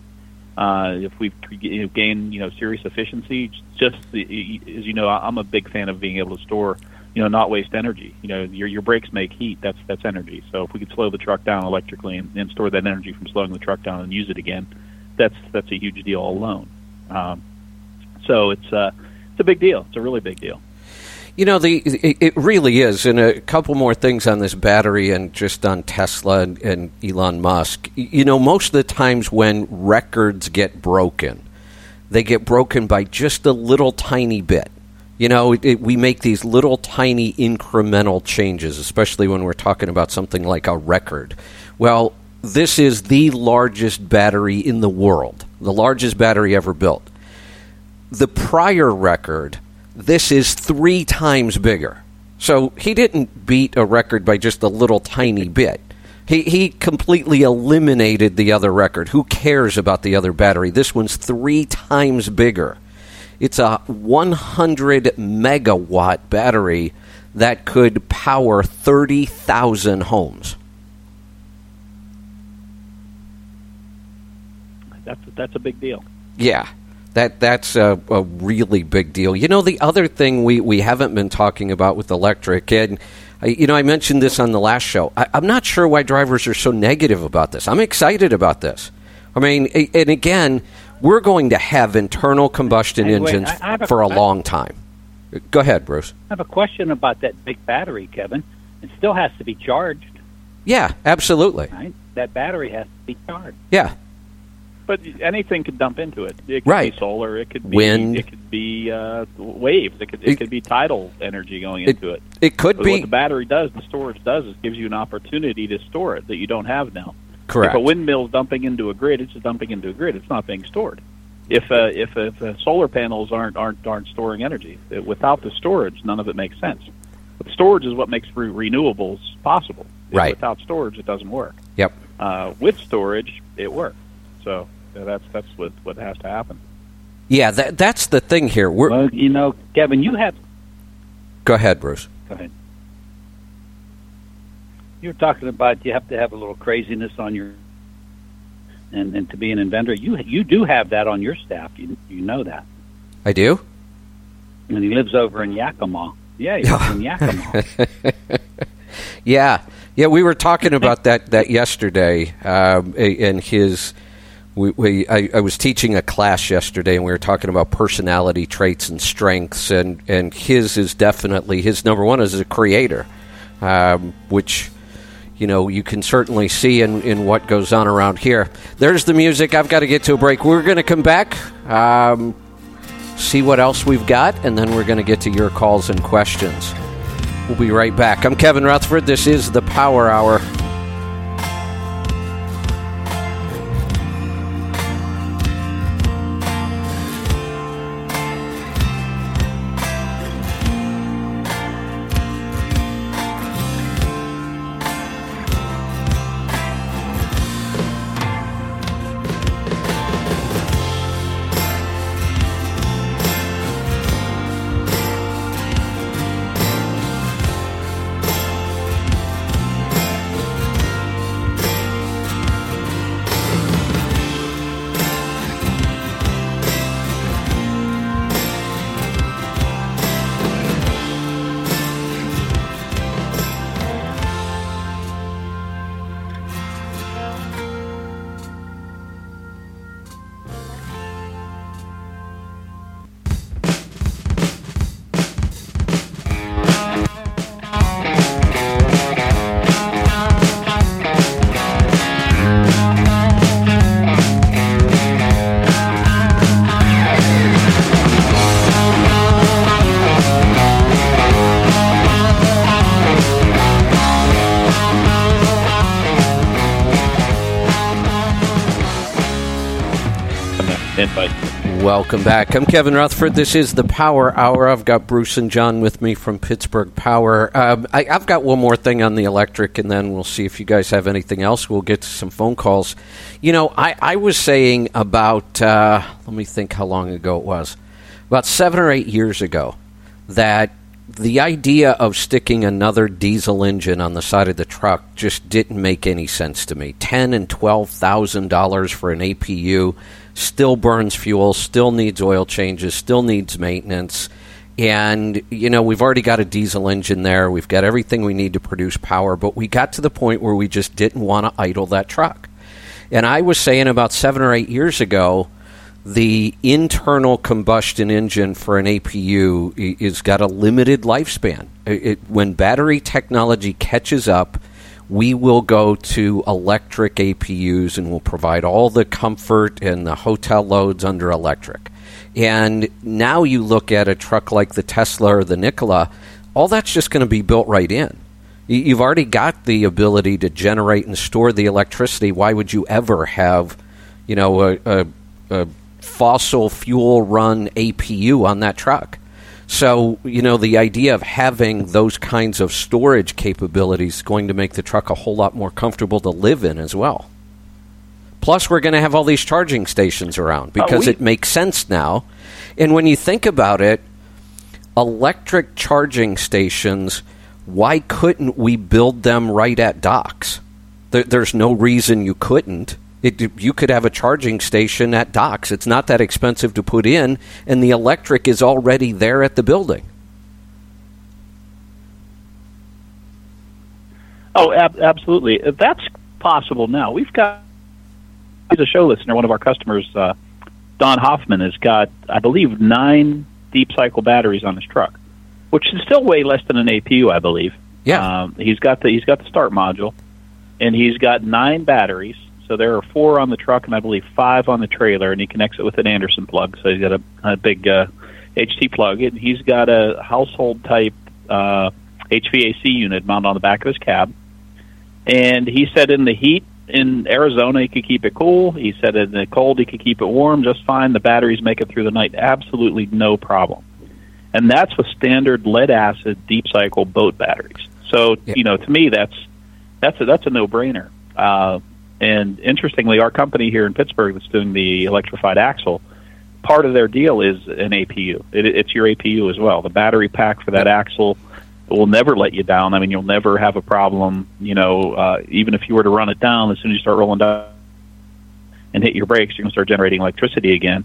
[SPEAKER 4] Uh, if we you know, gain you know serious efficiency, just the, as you know, I'm a big fan of being able to store you know not waste energy. You know your your brakes make heat. That's that's energy. So if we could slow the truck down electrically and, and store that energy from slowing the truck down and use it again, that's that's a huge deal alone. Um, so it's uh, it's a big deal. It's a really big deal.
[SPEAKER 2] You know, the it, really is. And a couple more things on this battery and just on Tesla and, and Elon Musk. You know, most of the times when records get broken, they get broken by just a little tiny bit. You know, it, it, we make these little tiny incremental changes, especially when we're talking about something like a record. Well, this is the largest battery in the world, the largest battery ever built. The prior record, this is three times bigger. So he didn't beat a record by just a little tiny bit. He, he completely eliminated the other record. Who cares about the other battery? This one's three times bigger. It's a 100 megawatt battery that could power 30,000 homes.
[SPEAKER 4] That's that's a big deal.
[SPEAKER 2] Yeah, that that's a, a, really big deal. You know, the other thing we, we haven't been talking about with electric, and uh, you know, I mentioned this on the last show. I, I'm not sure why drivers are so negative about this. I'm excited about this. I mean, and again, we're going to have internal combustion
[SPEAKER 3] Anyway,
[SPEAKER 2] engines
[SPEAKER 3] I- I have a-
[SPEAKER 2] for a long time. Go ahead, Bruce.
[SPEAKER 3] I have a question about that big battery, Kevin. It still has to be charged,
[SPEAKER 2] Yeah, absolutely.
[SPEAKER 3] right? That battery has to be charged.
[SPEAKER 2] Yeah,
[SPEAKER 4] But anything could dump into it. It could
[SPEAKER 2] Right.
[SPEAKER 4] be solar. It could be
[SPEAKER 2] Wind.
[SPEAKER 4] It could be uh, waves. It could it,
[SPEAKER 2] It-
[SPEAKER 4] could be tidal energy going
[SPEAKER 2] It-
[SPEAKER 4] into it.
[SPEAKER 2] it could
[SPEAKER 4] But
[SPEAKER 2] be
[SPEAKER 4] what the battery does, the storage does, is gives you an opportunity to store it that you don't have now.
[SPEAKER 2] Correct.
[SPEAKER 4] If a windmill's dumping into a grid, it's just dumping into a grid. It's not being stored. If uh, if, if uh, solar panels aren't aren't aren't storing energy, uh, without the storage, none of it makes sense. But storage is what makes re- renewables possible.
[SPEAKER 2] Right.
[SPEAKER 4] Without storage, it doesn't work.
[SPEAKER 2] Yep.
[SPEAKER 4] Uh, with storage, it works. So that's that's what what has to happen.
[SPEAKER 2] Yeah, that, that's the thing here. We're,
[SPEAKER 3] Well, you know, Kevin, you have.
[SPEAKER 2] go ahead, Bruce.
[SPEAKER 3] Go ahead. You're talking about you have to have a little craziness on your, and, and to be an inventor, you you do have that on your staff. You you know that,
[SPEAKER 2] I do.
[SPEAKER 3] and he lives over in Yakima. Yeah, he lives in Yakima.
[SPEAKER 2] Yeah, yeah. We were talking about that that yesterday, um, and his. We, we I, I was teaching a class yesterday, and we were talking about personality traits and strengths, and and his is definitely his number one is a creator, um, which. You know, you can certainly see in, in what goes on around here. There's the music. I've got to get to a break. We're going to come back, um, see what else we've got, and then we're going to get to your calls and questions. We'll be right back. I'm Kevin Rutherford. This is the Power Hour. Welcome back. I'm Kevin Rutherford. This is the Power Hour. I've got Bruce and John with me from Pittsburgh Power. Um, I, I've got one more thing on the electric, and then we'll see if you guys have anything else. We'll get to some phone calls. You know, I, I was saying about, uh, let me think how long ago it was, about seven or eight years ago, that the idea of sticking another diesel engine on the side of the truck just didn't make any sense to me. Ten and twelve thousand dollars for an APU still burns fuel, still needs oil changes, still needs maintenance. And, you know, we've already got a diesel engine there. We've got everything we need to produce power, but we got to the point where we just didn't want to idle that truck. And I was saying about seven or eight years ago, the internal combustion engine for an APU is got a limited lifespan. It- when battery technology catches up, we will go to electric APUs and we'll provide all the comfort and the hotel loads under electric. And now you look at a truck like the Tesla or the Nikola, all that's just going to be built right in. You've already got the ability to generate and store the electricity. Why would you ever have, you know, a, a, a fossil fuel run APU on that truck? So, you know, the idea of having those kinds of storage capabilities is going to make the truck a whole lot more comfortable to live in as well. Plus, we're going to have all these charging stations around oh, because
[SPEAKER 4] we-
[SPEAKER 2] it makes sense now. And when you think about it, electric charging stations, why couldn't we build them right at docks? There, there's no reason you couldn't. It, you could have a charging station at docks. It's not that expensive to put in, and the electric is already there at the building.
[SPEAKER 4] Oh, ab- absolutely. That's possible now. We've got he's a show listener. One of our customers, uh, Don Hoffman, has got, I believe, nine deep cycle batteries on his truck, which is still way less than an APU, I believe.
[SPEAKER 2] Yeah.
[SPEAKER 4] Um, he's got the he's got the start module, and he's got nine batteries. So there are four on the truck, and I believe five on the trailer, and he connects it with an Anderson plug. So he's got a, a big uh, HT plug, and he's got a household type uh, HVAC unit mounted on the back of his cab. And he said in the heat in Arizona, he could keep it cool. He said in the cold, he could keep it warm just fine. The batteries make it through the night, absolutely no problem. And that's with standard lead acid deep cycle boat batteries. So
[SPEAKER 2] Yeah.
[SPEAKER 4] you know, to me, that's that's a, that's a no brainer. Uh, and interestingly, our company here in Pittsburgh that's doing the electrified axle, part of their deal is an APU. It, it's your APU as well. The battery pack for that axle will never let you down. I mean, you'll never have a problem. You know, uh, even if you were to run it down, as soon as you start rolling down and hit your brakes, you're going to start generating electricity again.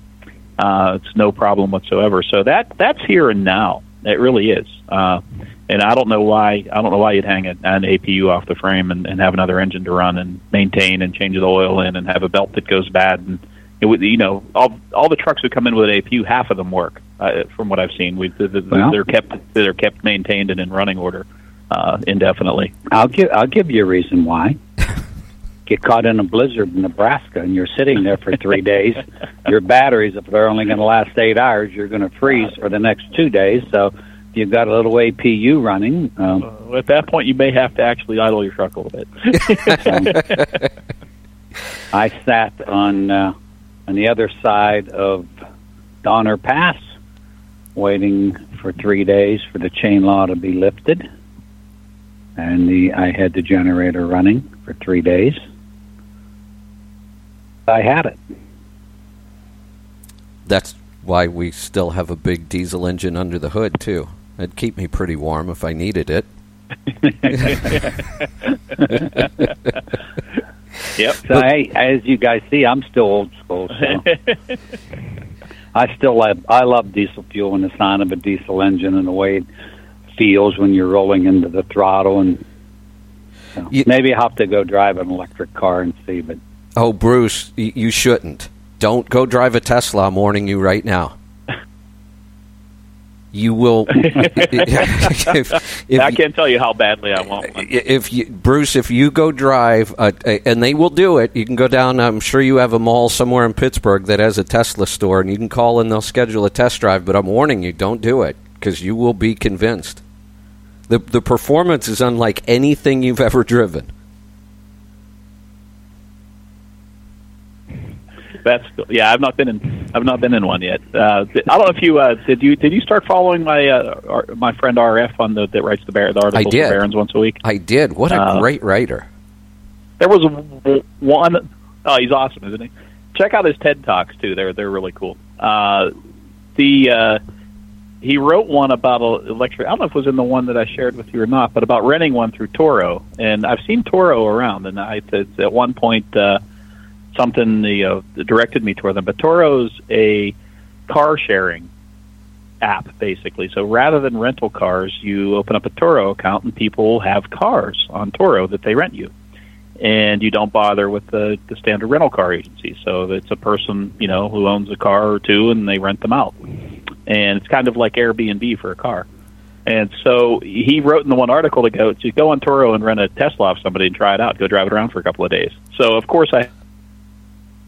[SPEAKER 4] Uh, it's no problem whatsoever. So that that's here and now. It really is. Uh, and I don't know why I don't know why you'd hang an, an APU off the frame and, and have another engine to run and maintain and change the oil in and have a belt that goes bad and it would you know all all the trucks that come in with an APU half of them work uh, from what I've seen. We the, the,
[SPEAKER 3] Well.
[SPEAKER 4] they're kept they're kept maintained and in running order uh, indefinitely.
[SPEAKER 3] I'll give I'll give you a reason why. Get caught in a blizzard in Nebraska and you're sitting there for three days. Your batteries, if they're only going to last eight hours, you're going to freeze for the next two days. So if you've got a little APU running. Um,
[SPEAKER 4] Uh, at that point, you may have to actually idle your truck a little bit.
[SPEAKER 3] I sat on uh, on the other side of Donner Pass, waiting for three days for the chain law to be lifted, and the I had the generator running for three days. I had it.
[SPEAKER 2] That's why we still have a big diesel engine under the hood, too. It'd keep me pretty warm if I needed it.
[SPEAKER 4] yep.
[SPEAKER 3] So hey, as you guys see, I'm still old school. So I still love I love diesel fuel and the sound of a diesel engine and the way it feels when you're rolling into the throttle and. So
[SPEAKER 2] You-
[SPEAKER 3] maybe I'll have to go drive an electric car and see, but
[SPEAKER 2] Oh, Bruce, you shouldn't. Don't go drive a Tesla. I'm warning you right now. You will. if, if,
[SPEAKER 4] I can't tell you how badly I want one.
[SPEAKER 2] if you, Bruce, if you go drive, uh, a, and they will do it, you can go down. I'm sure you have a mall somewhere in Pittsburgh that has a Tesla store, and you can call and they'll schedule a test drive. But I'm warning you, don't do it because you will be convinced. the The performance is unlike anything you've ever driven.
[SPEAKER 4] That's yeah. I've not been in. I've not been in one yet. Uh, I don't know if you uh, did. You did you start following my uh, our, my friend RF on the that writes the bear the articles
[SPEAKER 2] did.
[SPEAKER 4] for Barron's once a week.
[SPEAKER 2] I did. What a
[SPEAKER 4] Uh,
[SPEAKER 2] great writer!
[SPEAKER 4] There was one oh he's awesome, isn't he? Check out his TED talks too. They're they're really cool. Uh, the uh, he wrote one about a electric. I don't know if it was in the one that I shared with you or not, but about renting one through Turo. And I've seen Turo around, and I it's at one point uh, something know directed me toward them. But Turo's a car sharing app basically. So rather than rental cars, you open up a Turo account, and people have cars on Turo that they rent you and you don't bother with the, the standard rental car agency. So it's a person, you know, who owns a car or two and they rent them out. And it's kind of like Airbnb for a car. And so he wrote in the one article to go to go on Turo and rent a Tesla off somebody and try it out, go drive it around for a couple of days. So of course I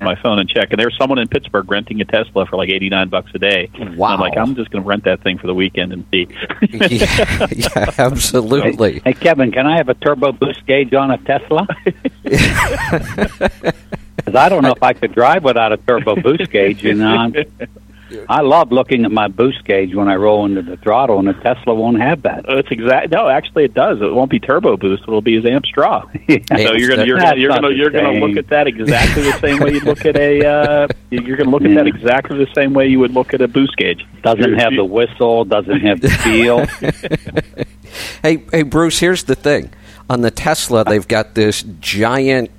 [SPEAKER 4] my phone and check, and there's someone in Pittsburgh renting a Tesla for like 89 bucks a day.
[SPEAKER 2] Wow.
[SPEAKER 4] I'm like, I'm just going to rent that thing for the weekend and see.
[SPEAKER 2] yeah, yeah, absolutely.
[SPEAKER 3] Hey, Kevin, can I have a turbo boost gauge on a Tesla? Because I don't know if I could drive without a turbo boost gauge. You know, I love looking at my boost gauge when I roll into the throttle, and the Tesla won't have that.
[SPEAKER 4] It's exact. No, actually, it does. It won't be turbo boost. It'll be his amp straw.
[SPEAKER 3] Yeah.
[SPEAKER 4] So you're gonna you're gonna you're gonna you're gonna look at that exactly the same way you look at a uh, you're gonna look at
[SPEAKER 3] Yeah.
[SPEAKER 4] that exactly the same way you would look at a boost gauge.
[SPEAKER 3] Doesn't
[SPEAKER 4] You're-
[SPEAKER 3] have the whistle, doesn't have the feel.
[SPEAKER 2] Hey, hey, Bruce. Here's the thing: on the Tesla, they've got this giant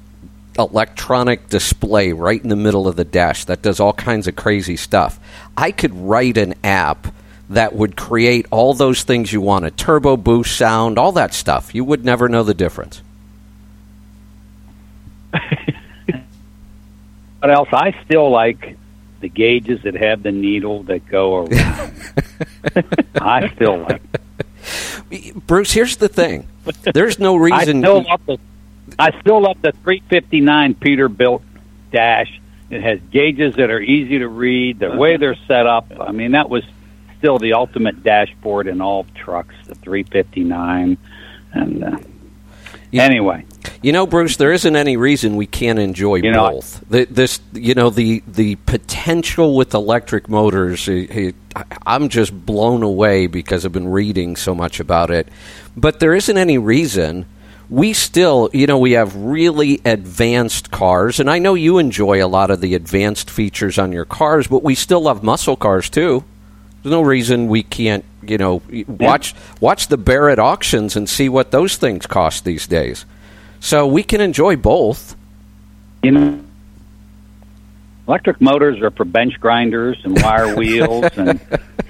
[SPEAKER 2] electronic display right in the middle of the dash that does all kinds of crazy stuff. I could write an app that would create all those things you want a turbo boost sound, all that stuff. You would never know the difference.
[SPEAKER 3] What else? I still like the gauges that have the needle that go around. I still like.
[SPEAKER 2] Bruce, here's the thing: there's no
[SPEAKER 3] I
[SPEAKER 2] reason.
[SPEAKER 3] still love the. I still love the 359 Peterbilt dash. It has gauges that are easy to read. The way they're set up, I mean, that was still the ultimate dashboard in all trucks. The 359, and uh, anyway,
[SPEAKER 2] You know, Bruce, there isn't any reason we can't enjoy
[SPEAKER 3] You know,
[SPEAKER 2] both. The, this, you know, the the potential with electric motors. eh, eh, I- I'm just blown away because I've been reading so much about it. But there isn't any reason. We still, you know, we have really advanced cars, and I know you enjoy a lot of the advanced features on your cars, but we still love muscle cars too. There's no reason we can't, you know, watch watch the Barrett auctions and see what those things cost these days. So we can enjoy both.
[SPEAKER 3] you know, electric motors are for bench grinders and wire wheels and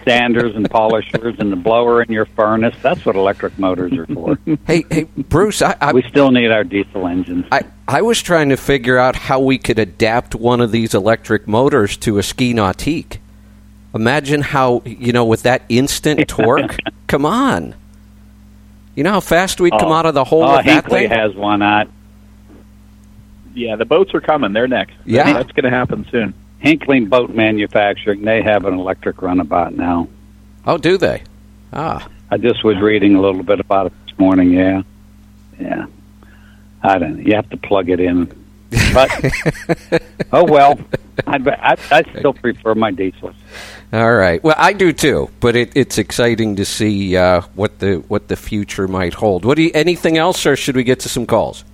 [SPEAKER 3] sanders and polishers and the blower in your furnace. That's what electric motors are for.
[SPEAKER 2] Hey, hey, Bruce, I, I,
[SPEAKER 3] we still need our diesel engines.
[SPEAKER 2] I, I was trying to figure out how we could adapt one of these electric motors to a ski nautique. Imagine how, you know, with that instant torque. come on. You know how fast we'd come
[SPEAKER 3] Oh.
[SPEAKER 2] out of the hole
[SPEAKER 3] oh,
[SPEAKER 2] with that
[SPEAKER 3] Hinckley
[SPEAKER 2] thing?
[SPEAKER 3] has one out.
[SPEAKER 4] Yeah, the boats are coming. They're next.
[SPEAKER 2] Yeah.
[SPEAKER 4] that's going to happen soon.
[SPEAKER 3] Hinkling Boat Manufacturing, they have an electric runabout now.
[SPEAKER 2] Oh, do they? Ah.
[SPEAKER 3] I just was reading a little bit about it this morning. Yeah, yeah. I don't. know. You have to plug it in, but oh well. I I, I still prefer my diesels.
[SPEAKER 2] All right. Well, I do too, but it, it's exciting to see uh, what the what the future might hold. What do you, anything else, or should we get to some calls?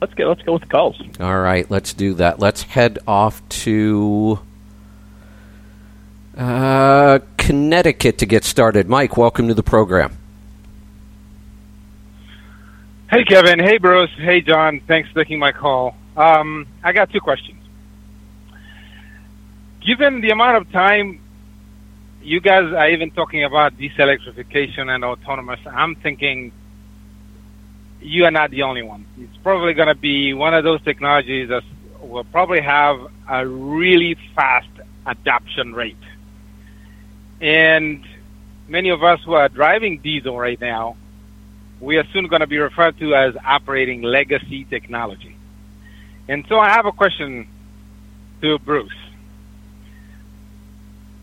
[SPEAKER 4] Let's go. Let's go with the calls.
[SPEAKER 2] All right, let's do that. Let's head off to uh, Connecticut to get started. Mike, welcome to the program.
[SPEAKER 6] Hey, Kevin. Hey, Bruce. Hey, John. Thanks for taking my call. Um, I got two questions. Given the amount of time you guys are even talking about deselectrification and autonomous, I'm thinking you are not the only one. It's probably going to be one of those technologies that will probably have a really fast adoption rate. And many of us who are driving diesel right now, we are soon going to be referred to as operating legacy technology. And so I have a question to Bruce.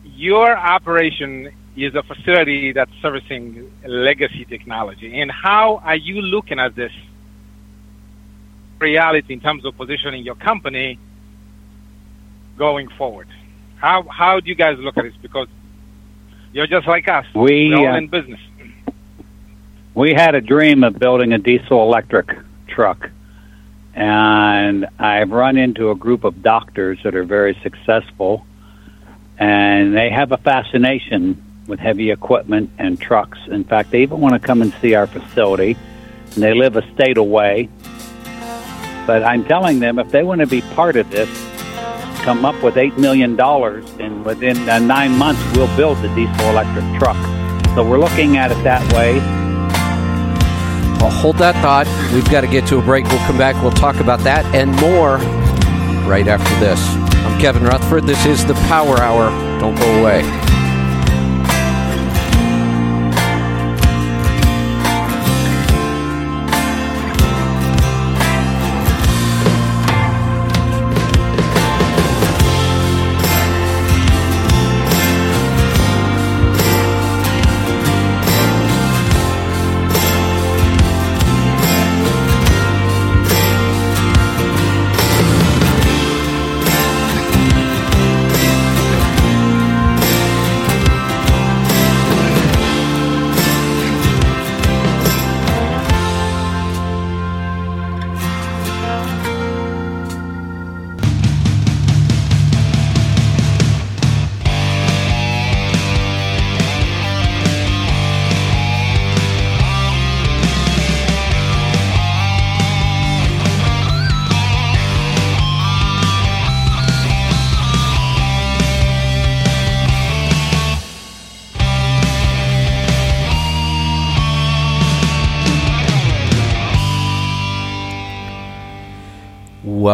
[SPEAKER 6] Your operation is a facility that's servicing legacy technology. And how are you looking at this reality in terms of positioning your company going forward? How, how do you guys look at this? Because you're just like us.
[SPEAKER 3] We,
[SPEAKER 6] We're all
[SPEAKER 3] uh,
[SPEAKER 6] in business.
[SPEAKER 3] We had a dream of building a diesel electric truck. And I've run into a group of doctors that are very successful, and they have a fascination with heavy equipment and trucks. In fact, they even want to come and see our facility, and they live a state away. But I'm telling them if they want to be part of this, come up with $8 million, and within uh, nine months, we'll build the diesel electric truck. So we're looking at it that way.
[SPEAKER 2] Well, hold that thought. We've got to get to a break. We'll come back. We'll talk about that and more right after this. I'm Kevin Rutherford. This is the Power Hour. Don't go away.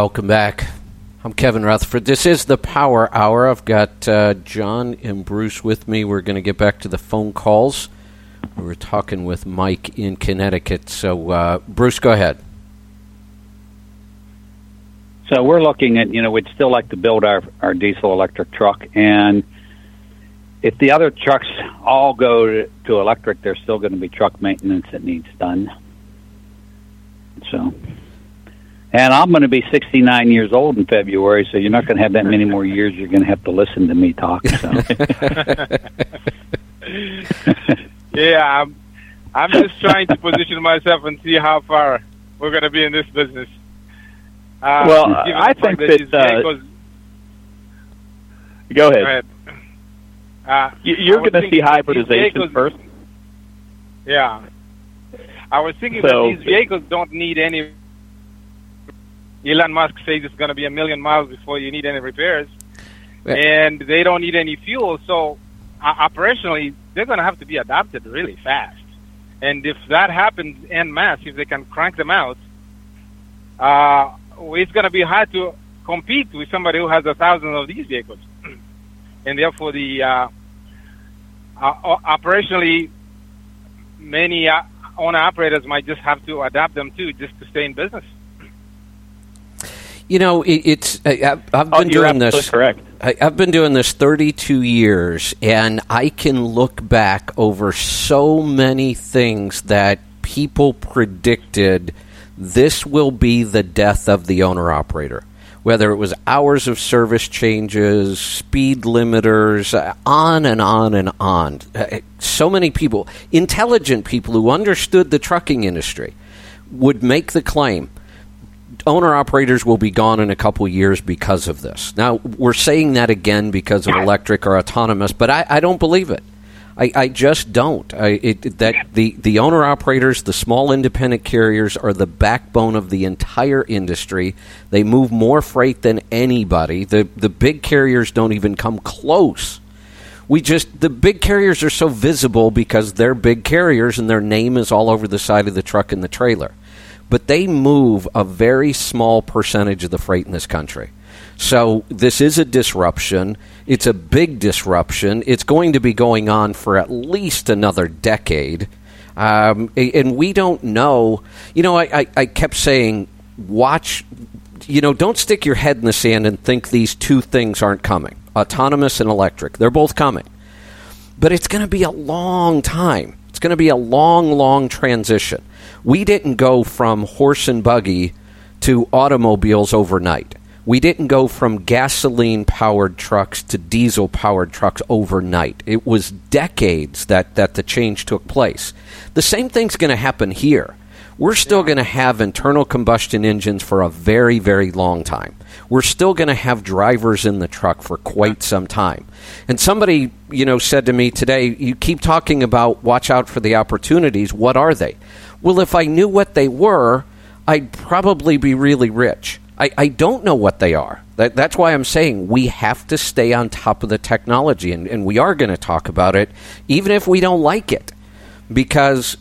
[SPEAKER 2] Welcome back. I'm Kevin Rutherford. This is the Power Hour. I've got uh, John and Bruce with me. We're going to get back to the phone calls. We were talking with Mike in Connecticut. So, uh, Bruce, go ahead.
[SPEAKER 3] So we're looking at, you know, we'd still like to build our, our diesel electric truck. And if the other trucks all go to, to electric, there's still going to be truck maintenance that needs done. So, and I'm going to be 69 years old in February, so you're not going to have that many more years. You're going to have to listen to me talk. So.
[SPEAKER 6] yeah, I'm, I'm just trying to position myself and see how far we're going to be in this business. Uh,
[SPEAKER 4] well,
[SPEAKER 6] given
[SPEAKER 4] I think
[SPEAKER 6] fact these
[SPEAKER 4] that, uh,
[SPEAKER 6] vehicles-
[SPEAKER 4] Go ahead.
[SPEAKER 6] Go ahead. Uh,
[SPEAKER 4] You- You're going to see hybridization
[SPEAKER 6] vehicles-
[SPEAKER 4] first.
[SPEAKER 6] Yeah. I was thinking
[SPEAKER 4] So-
[SPEAKER 6] that these vehicles don't need any. Elon Musk says it's going to be a million miles before you need any repairs, and they don't need any fuel. So, uh, operationally, they're going to have to be adapted really fast. And if that happens en masse, if they can crank them out, uh, it's going to be hard to compete with somebody who has a thousand of these vehicles. and therefore, the uh, uh, operationally, many uh, owner operators might just have to adapt them too, just to stay in business.
[SPEAKER 2] You know, it, it's I, I've, I've
[SPEAKER 4] Oh,
[SPEAKER 2] been doing this.
[SPEAKER 4] correct.
[SPEAKER 2] I, I've been doing this 32 years, and I can look back over so many things that people predicted this will be the death of the owner operator. Whether it was hours of service changes, speed limiters, uh, on and on and on. Uh, So many people, intelligent people who understood the trucking industry, would make the claim owner operators will be gone in a couple years because of this. Now, we're saying that again because of electric or autonomous, but I, I don't believe it. I, I just don't. I, it, that the, the owner operators, the small independent carriers, are the backbone of the entire industry. They move more freight than anybody. The the big carriers don't even come close. We just the big carriers are so visible because they're big carriers and their name is all over the side of the truck and the trailer but they move a very small percentage of the freight in this country. So this is a disruption. It's a big disruption. It's going to be going on for at least another decade. Um, and we don't know. You know, I, I, I kept saying, watch, you know, don't stick your head in the sand and think these two things aren't coming autonomous and electric. They're both coming but it's going to be a long time. It's going to be a long, long transition. We didn't go from horse and buggy to automobiles overnight. We didn't go from gasoline powered trucks to diesel powered trucks overnight. It was decades that, that the change took place. The same thing's going to happen here. We're still going to have internal combustion engines for a very, very long time. We're still going to have drivers in the truck for quite some time. And somebody, you know, said to me today, you keep talking about watch out for the opportunities. What are they? Well, if I knew what they were, I'd probably be really rich. I, I don't know what they are. That, that's why I'm saying we have to stay on top of the technology, and, and we are going to talk about it, even if we don't like it, because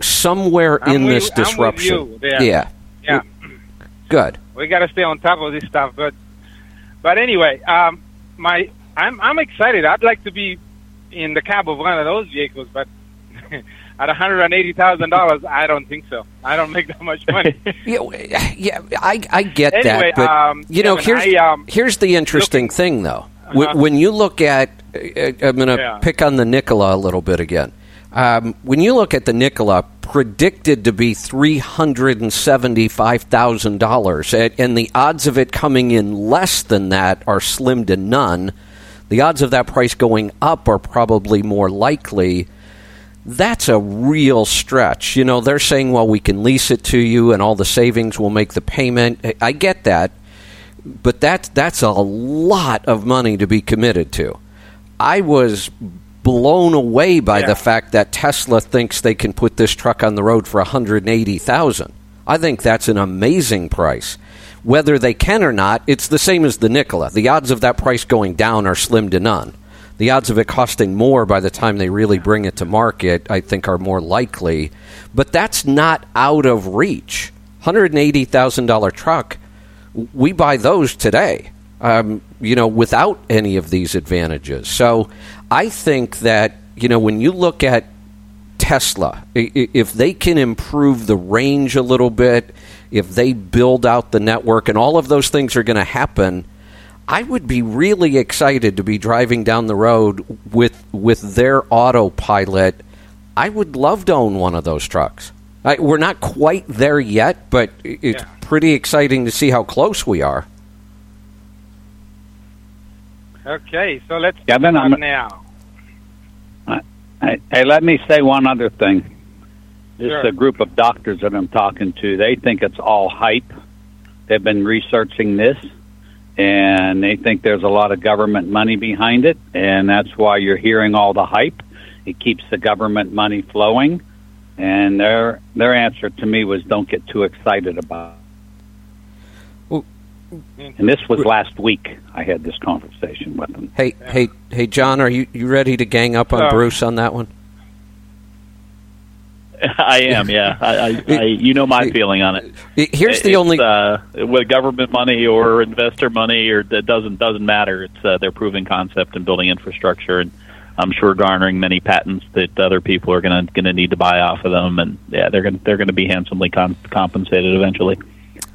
[SPEAKER 2] somewhere
[SPEAKER 6] I'm
[SPEAKER 2] in
[SPEAKER 6] with-
[SPEAKER 2] this disruption,
[SPEAKER 6] there.
[SPEAKER 2] yeah,
[SPEAKER 6] Yeah.
[SPEAKER 2] good.
[SPEAKER 6] we got to stay on top of this stuff. But but anyway, um, my I'm I'm excited. I'd like to be in the cab of one of those vehicles, but at one hundred and eighty thousand dollars, I don't think so. I don't make that much money.
[SPEAKER 2] Yeah, yeah, I, I get
[SPEAKER 6] Anyway,
[SPEAKER 2] that, but
[SPEAKER 6] um,
[SPEAKER 2] you know,
[SPEAKER 6] Kevin,
[SPEAKER 2] here's
[SPEAKER 6] I, um,
[SPEAKER 2] here's the interesting thing, though.
[SPEAKER 6] Uh-huh.
[SPEAKER 2] When you look at, uh, I'm going to
[SPEAKER 6] Yeah.
[SPEAKER 2] pick on the Nikola a little bit again. Um, when you look at the Nikola, predicted to be three hundred and seventy-five thousand dollars, and the odds of it coming in less than that are slim to none. The odds of that price going up are probably more likely that's a real stretch. You know, they're saying, well, we can lease it to you and all the savings will make the payment. I- get that. But that, that's a lot of money to be committed to. I was blown away by
[SPEAKER 6] Yeah.
[SPEAKER 2] the fact that Tesla thinks they can put this truck on the road for 180,000. I think that's an amazing price. Whether they can or not, it's the same as the Nikola. The odds of that price going down are slim to none. The odds of it costing more by the time they really bring it to market, I think, are more likely. But that's not out of reach. $180,000 truck we buy those today. Um, you know, without any of these advantages. So, I think that you know when you look at Tesla, if they can improve the range a little bit, if they build out the network, and all of those things are going to happen, I would be really excited to be driving down the road with with their autopilot. I would love to own one of those trucks. I, we're not quite there yet, but it's yeah. pretty exciting to see how close we are.
[SPEAKER 6] Okay, so let's
[SPEAKER 3] Kevin,
[SPEAKER 6] I'm, now.
[SPEAKER 3] hey, let me say one other thing. This sure. is a group of doctors that I'm talking to. They think it's all hype. They've been researching this, and they think there's a lot of government money behind it, and that's why you're hearing all the hype. It keeps the government money flowing and their their answer to me was, "Don't get too excited about." It. and this was last week. I had this conversation with them.
[SPEAKER 2] Hey, hey, hey, John, are you you ready to gang up on uh, Bruce on that one?
[SPEAKER 4] I am, yeah. I, I, I, you know my feeling on it.
[SPEAKER 2] Here's the it's, only
[SPEAKER 4] uh, with government money or investor money, or that doesn't doesn't matter. It's uh, they're proving concept and building infrastructure, and I'm sure garnering many patents that other people are going to going to need to buy off of them, and yeah, they're going they're going to be handsomely compensated eventually.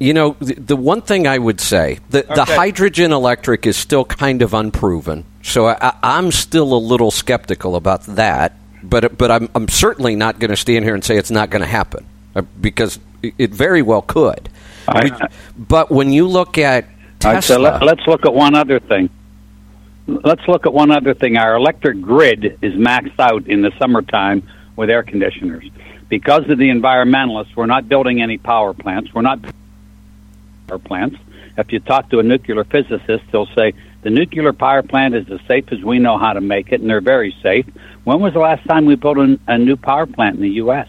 [SPEAKER 2] You know, the, the, one thing I would say the okay. the hydrogen electric is still kind of unproven, so I, I'm still a little skeptical about that. But but I'm I'm certainly not going to stand here and say it's not going to happen uh, because it very well could. I, but when you look at Tesla, so
[SPEAKER 3] let, let's look at one other thing let's look at one other thing. Our electric grid is maxed out in the summertime with air conditioners. Because of the environmentalists, we're not building any power plants. We're not power plants. If you talk to a nuclear physicist, they'll say the nuclear power plant is as safe as we know how to make it, and they're very safe. When was the last time we built a, a new power plant in the U.S.?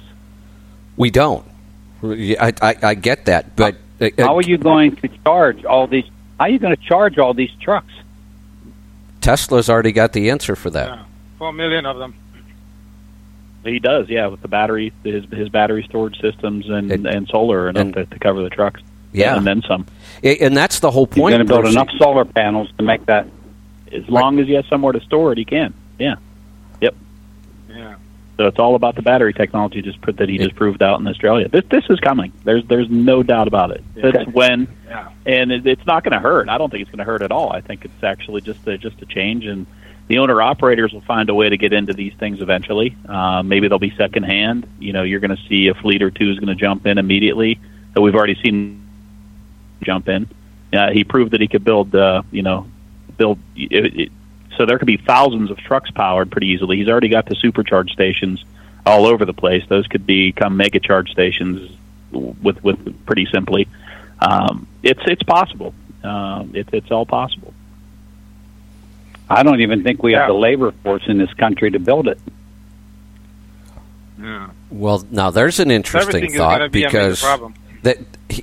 [SPEAKER 2] We don't. I, I, I get that, but
[SPEAKER 3] how, how are you going to charge all these? How are you going to charge all these trucks?
[SPEAKER 2] Tesla's already got the answer for that.
[SPEAKER 6] Yeah, Four million of them.
[SPEAKER 4] He does, yeah, with the battery, his his battery storage systems and it, and solar enough and, to, to, cover the trucks.
[SPEAKER 2] Yeah,
[SPEAKER 4] and then some.
[SPEAKER 2] And that's the whole point.
[SPEAKER 3] He's going to build enough solar panels to make that.
[SPEAKER 4] As long as he has somewhere to store it, he can. Yeah. Yep.
[SPEAKER 6] Yeah.
[SPEAKER 4] So it's all about the battery technology just put that he just proved out in Australia. This this is coming. There's there's no doubt about it. Yeah. It's when, yeah. and it, it's not going to hurt. I don't think it's going to hurt at all. I think it's actually just a, just a change, and the owner operators will find a way to get into these things eventually. Uh, maybe they'll be secondhand. You know, you're going to see a fleet or two is going to jump in immediately. That we've already seen jump in. Uh, he proved that he could build. Uh, you know, build. It, it, so there could be thousands of trucks powered pretty easily. He's already got the supercharge stations all over the place. Those could become mega charge stations with with pretty simply. Um, it's it's possible. Um, it, it's all possible.
[SPEAKER 3] I don't even think we yeah. have the labor force in this country to build it.
[SPEAKER 2] Yeah. Well, now there's an interesting Everything thought be because that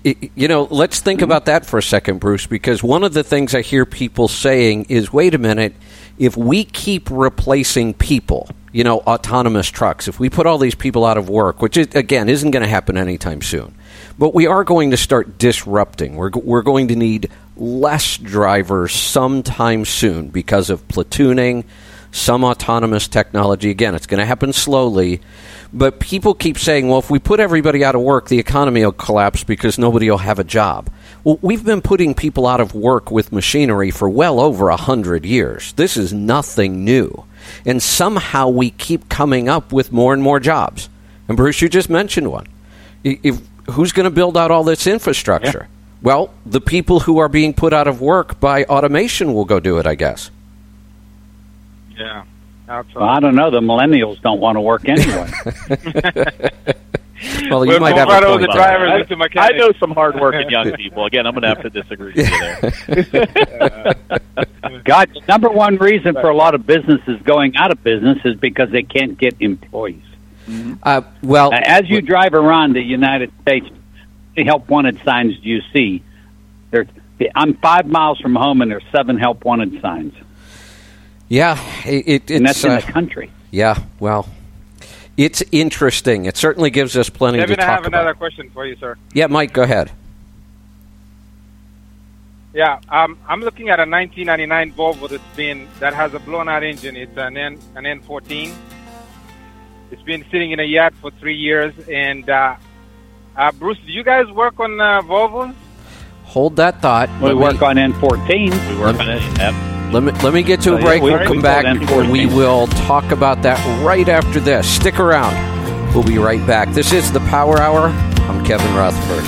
[SPEAKER 2] you know, let's think mm-hmm. about that for a second, Bruce, because one of the things I hear people saying is, "Wait a minute, if we keep replacing people, you know, autonomous trucks, if we put all these people out of work, which is, again isn't going to happen anytime soon, but we are going to start disrupting. We're, we're going to need less drivers sometime soon because of platooning, some autonomous technology. Again, it's going to happen slowly. But people keep saying, well, if we put everybody out of work, the economy will collapse because nobody will have a job. Well, we've been putting people out of work with machinery for well over a hundred years. This is nothing new. And somehow we keep coming up with more and more jobs. And Bruce, you just mentioned one. If, who's going to build out all this infrastructure? Yeah. Well, the people who are being put out of work by automation will go do it, I guess.
[SPEAKER 6] Yeah.
[SPEAKER 3] Well, I don't know. The millennials don't want to work anyway.
[SPEAKER 2] well, you we'll might have right a point.
[SPEAKER 4] The drivers I, I know some hardworking young people. Again, I'm going to have to disagree with you there.
[SPEAKER 3] God, number one reason for a lot of businesses going out of business is because they can't get employees.
[SPEAKER 2] Mm-hmm. Uh, well,
[SPEAKER 3] uh, as you drive around the United States, the help wanted signs do you see? There, I'm five miles from home, and there's seven help wanted signs.
[SPEAKER 2] Yeah, it, it,
[SPEAKER 3] and that's in
[SPEAKER 2] uh,
[SPEAKER 3] the country.
[SPEAKER 2] Yeah, well, it's interesting. It certainly gives us plenty
[SPEAKER 6] Kevin,
[SPEAKER 2] to talk about.
[SPEAKER 6] I have
[SPEAKER 2] about.
[SPEAKER 6] another question for you, sir.
[SPEAKER 2] Yeah, Mike, go ahead.
[SPEAKER 6] Yeah, um, I'm looking at a 1999 Volvo that's been that has a blown-out engine. It's an N an N14. It's been sitting in a yard for three years. And uh, uh, Bruce, do you guys work on uh, Volvos?
[SPEAKER 2] Hold that thought.
[SPEAKER 3] We
[SPEAKER 2] Let
[SPEAKER 3] work on N14.
[SPEAKER 4] We work on it. Yep.
[SPEAKER 2] Let me let me get to a break.
[SPEAKER 3] we-
[SPEAKER 2] We'll come back.
[SPEAKER 3] them 14.
[SPEAKER 2] We will talk about that right after this. Stick around. We'll be right back. This is the Power Hour. I'm Kevin Rutherford.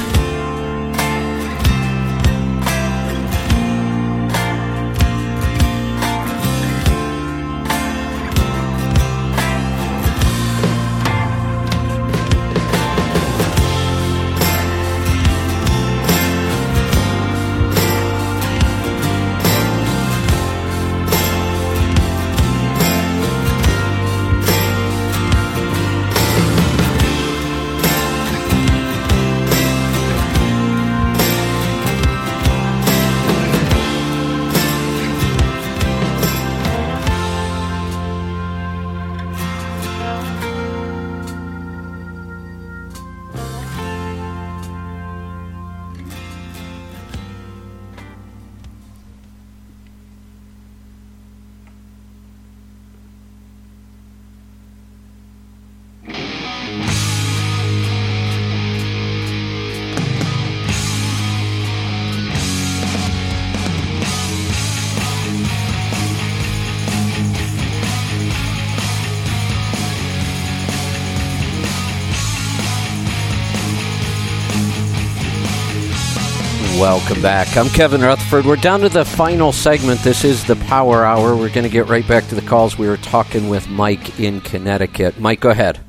[SPEAKER 2] Welcome back. I'm Kevin Rutherford. We're down to the final segment. This is the Power Hour. We're going to get right back to the calls. We were talking with Mike in Connecticut. Mike, go ahead.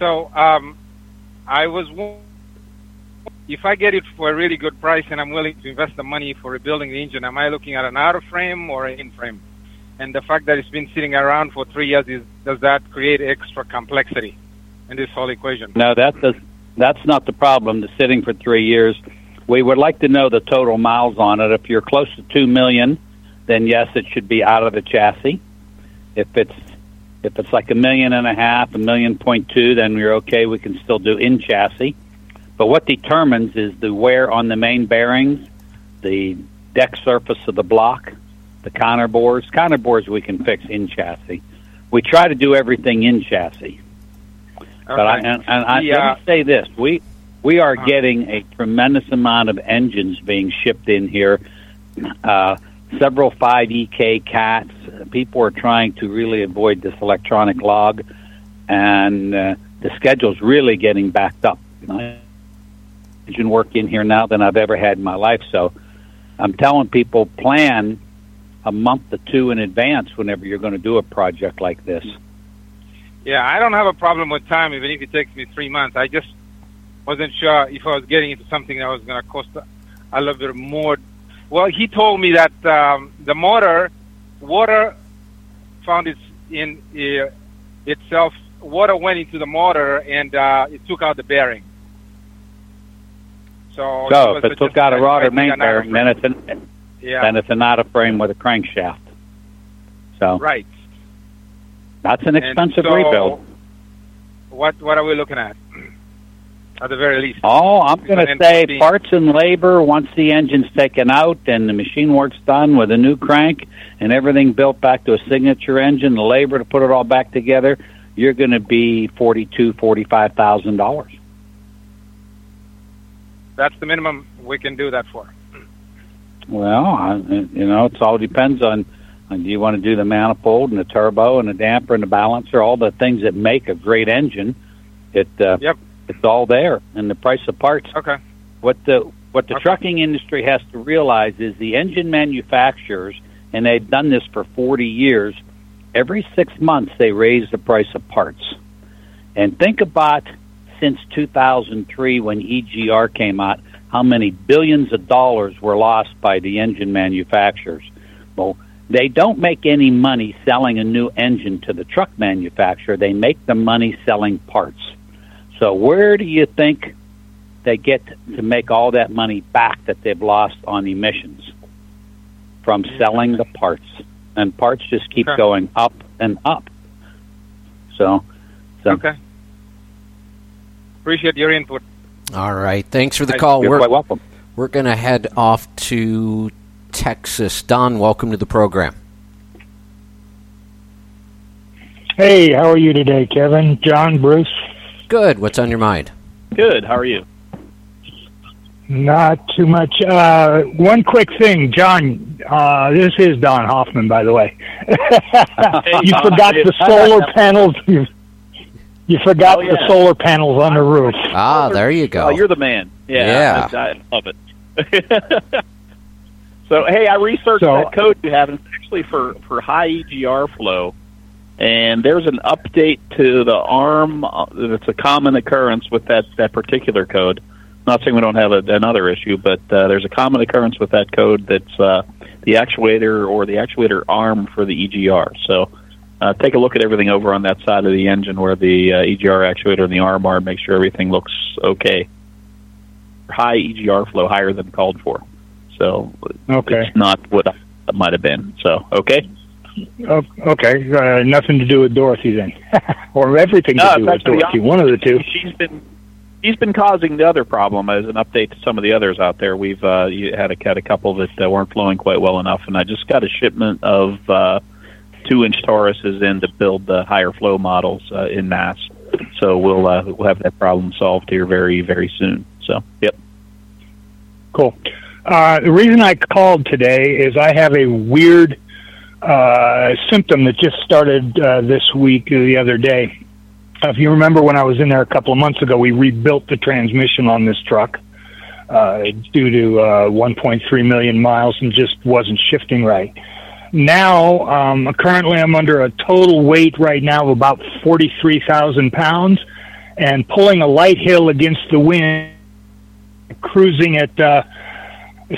[SPEAKER 6] So um, I was, if I get it for a really good price and I'm willing to invest the money for rebuilding the engine, am I looking at an outer frame or an in frame? And the fact that it's been sitting around for three years is, does that create extra complexity in this whole equation?
[SPEAKER 3] No, that does, that's not the problem. The sitting for three years. We would like to know the total miles on it. If you're close to two million, then yes, it should be out of the chassis. If it's if it's like a million and a half, a million point two, then we're okay. We can still do in chassis. But what determines is the wear on the main bearings, the deck surface of the block, the counter bores. Counter bores we can fix in chassis. We try to do everything in chassis. But I, and, and I,
[SPEAKER 6] uh,
[SPEAKER 3] let me say this: we we are
[SPEAKER 6] Uh-huh.
[SPEAKER 3] getting a tremendous amount of engines being shipped in here. Uh, several 5EK cats. People are trying to really avoid this electronic log, and uh, the schedule's really getting backed up. I engine work in here now than I've ever had in my life. So I'm telling people plan a month to two in advance whenever you're going to do a project like this.
[SPEAKER 6] Yeah, I don't have a problem with time, even if it takes me three months. I just wasn't sure if I was getting into something that was going to cost a little bit more. Well, he told me that um, the motor, water found its in uh, itself. Water went into the motor and uh, it took out the bearing. So,
[SPEAKER 3] So if it took out a rod or main
[SPEAKER 6] get an outer
[SPEAKER 3] bearing, then it's an
[SPEAKER 6] Yeah,
[SPEAKER 3] then it's an out of frame with a crankshaft. So
[SPEAKER 6] right.
[SPEAKER 3] That's an expensive
[SPEAKER 6] so
[SPEAKER 3] rebuild.
[SPEAKER 6] What what are we looking at? At the very least.
[SPEAKER 3] Oh, I'm going to say
[SPEAKER 6] N14.
[SPEAKER 3] parts and labor once the engine's taken out and the machine work's done with a new crank and everything built back to a signature engine, the labor to put it all back together, you're going to be forty-two, forty-five thousand dollars.
[SPEAKER 6] That's the minimum we can do that for.
[SPEAKER 3] Well, I, you know, it all depends on, do you want to do the manifold and the turbo and the damper and the balancer, all the things that make a great engine. It uh,
[SPEAKER 6] Yep.
[SPEAKER 3] it's all there, and the price of parts.
[SPEAKER 6] Okay.
[SPEAKER 3] What the what the
[SPEAKER 6] Okay.
[SPEAKER 3] trucking industry has to realize is the engine manufacturers, and they've done this for 40 years. Every six months, they raise the price of parts. And think about since 2003 when EGR came out, how many billions of dollars were lost by the engine manufacturers. Well, they don't make any money selling a new engine to the truck manufacturer. They make the money selling parts. So where do you think they get to make all that money back that they've lost on emissions from selling the parts? And parts just keep
[SPEAKER 6] Okay.
[SPEAKER 3] going up and up. So, so
[SPEAKER 6] Okay. Appreciate your input.
[SPEAKER 2] All right. Thanks for the call.
[SPEAKER 3] You're
[SPEAKER 2] we're
[SPEAKER 3] quite welcome.
[SPEAKER 2] we're going to head off to Texas. Don, welcome to the program.
[SPEAKER 10] Hey, how are you today, Kevin? John, Bruce?
[SPEAKER 2] Good. What's on your mind?
[SPEAKER 4] Good. How are you?
[SPEAKER 10] Not too much. Uh, one quick thing, John. Uh, this is Don Hoffman, by the way. you forgot the solar panels. You, you forgot
[SPEAKER 4] Oh, yeah.
[SPEAKER 10] the solar panels on the roof.
[SPEAKER 2] Ah, there you go.
[SPEAKER 4] Oh, you're the man.
[SPEAKER 2] Yeah.
[SPEAKER 4] Yeah, I, I love it. so, hey, I researched
[SPEAKER 10] So-
[SPEAKER 4] that code you have. and It's actually for for high EGR flow, and there's an update to the ARM uh, that's a common occurrence with that that particular code. Not saying we don't have a, another issue, but uh, there's a common occurrence with that code that's uh, the actuator or the actuator arm for the EGR. So. Uh, take a look at everything over on that side of the engine where the uh, EGR actuator and the arm are. Make sure everything looks okay high EGR flow, higher than called for. So
[SPEAKER 10] Okay.
[SPEAKER 4] it's not what it might have been. So okay,
[SPEAKER 10] O- Okay. Uh, nothing to do with Dorothy then, or everything to
[SPEAKER 4] No,
[SPEAKER 10] do with
[SPEAKER 4] to
[SPEAKER 10] Dorothy.
[SPEAKER 4] honest-
[SPEAKER 10] One of the two.
[SPEAKER 4] she's been he's been causing the other problem as an update to some of the others out there. We've uh, you had a had a couple that uh, weren't flowing quite well enough, and I just got a shipment of uh, two inch Tauruses in to build the higher flow models uh, in mass. So we'll uh, we'll have that problem solved here very very soon. So yep.
[SPEAKER 10] Cool. Uh, the reason I called today is I have a weird uh, symptom that just started uh, this week, uh, the other day. If you remember when I was in there a couple of months ago, we rebuilt the transmission on this truck uh, due to uh, 1.3 million miles and just wasn't shifting right. Now, um, currently, I'm under a total weight right now of about 43,000 pounds and pulling a light hill against the wind, cruising at uh,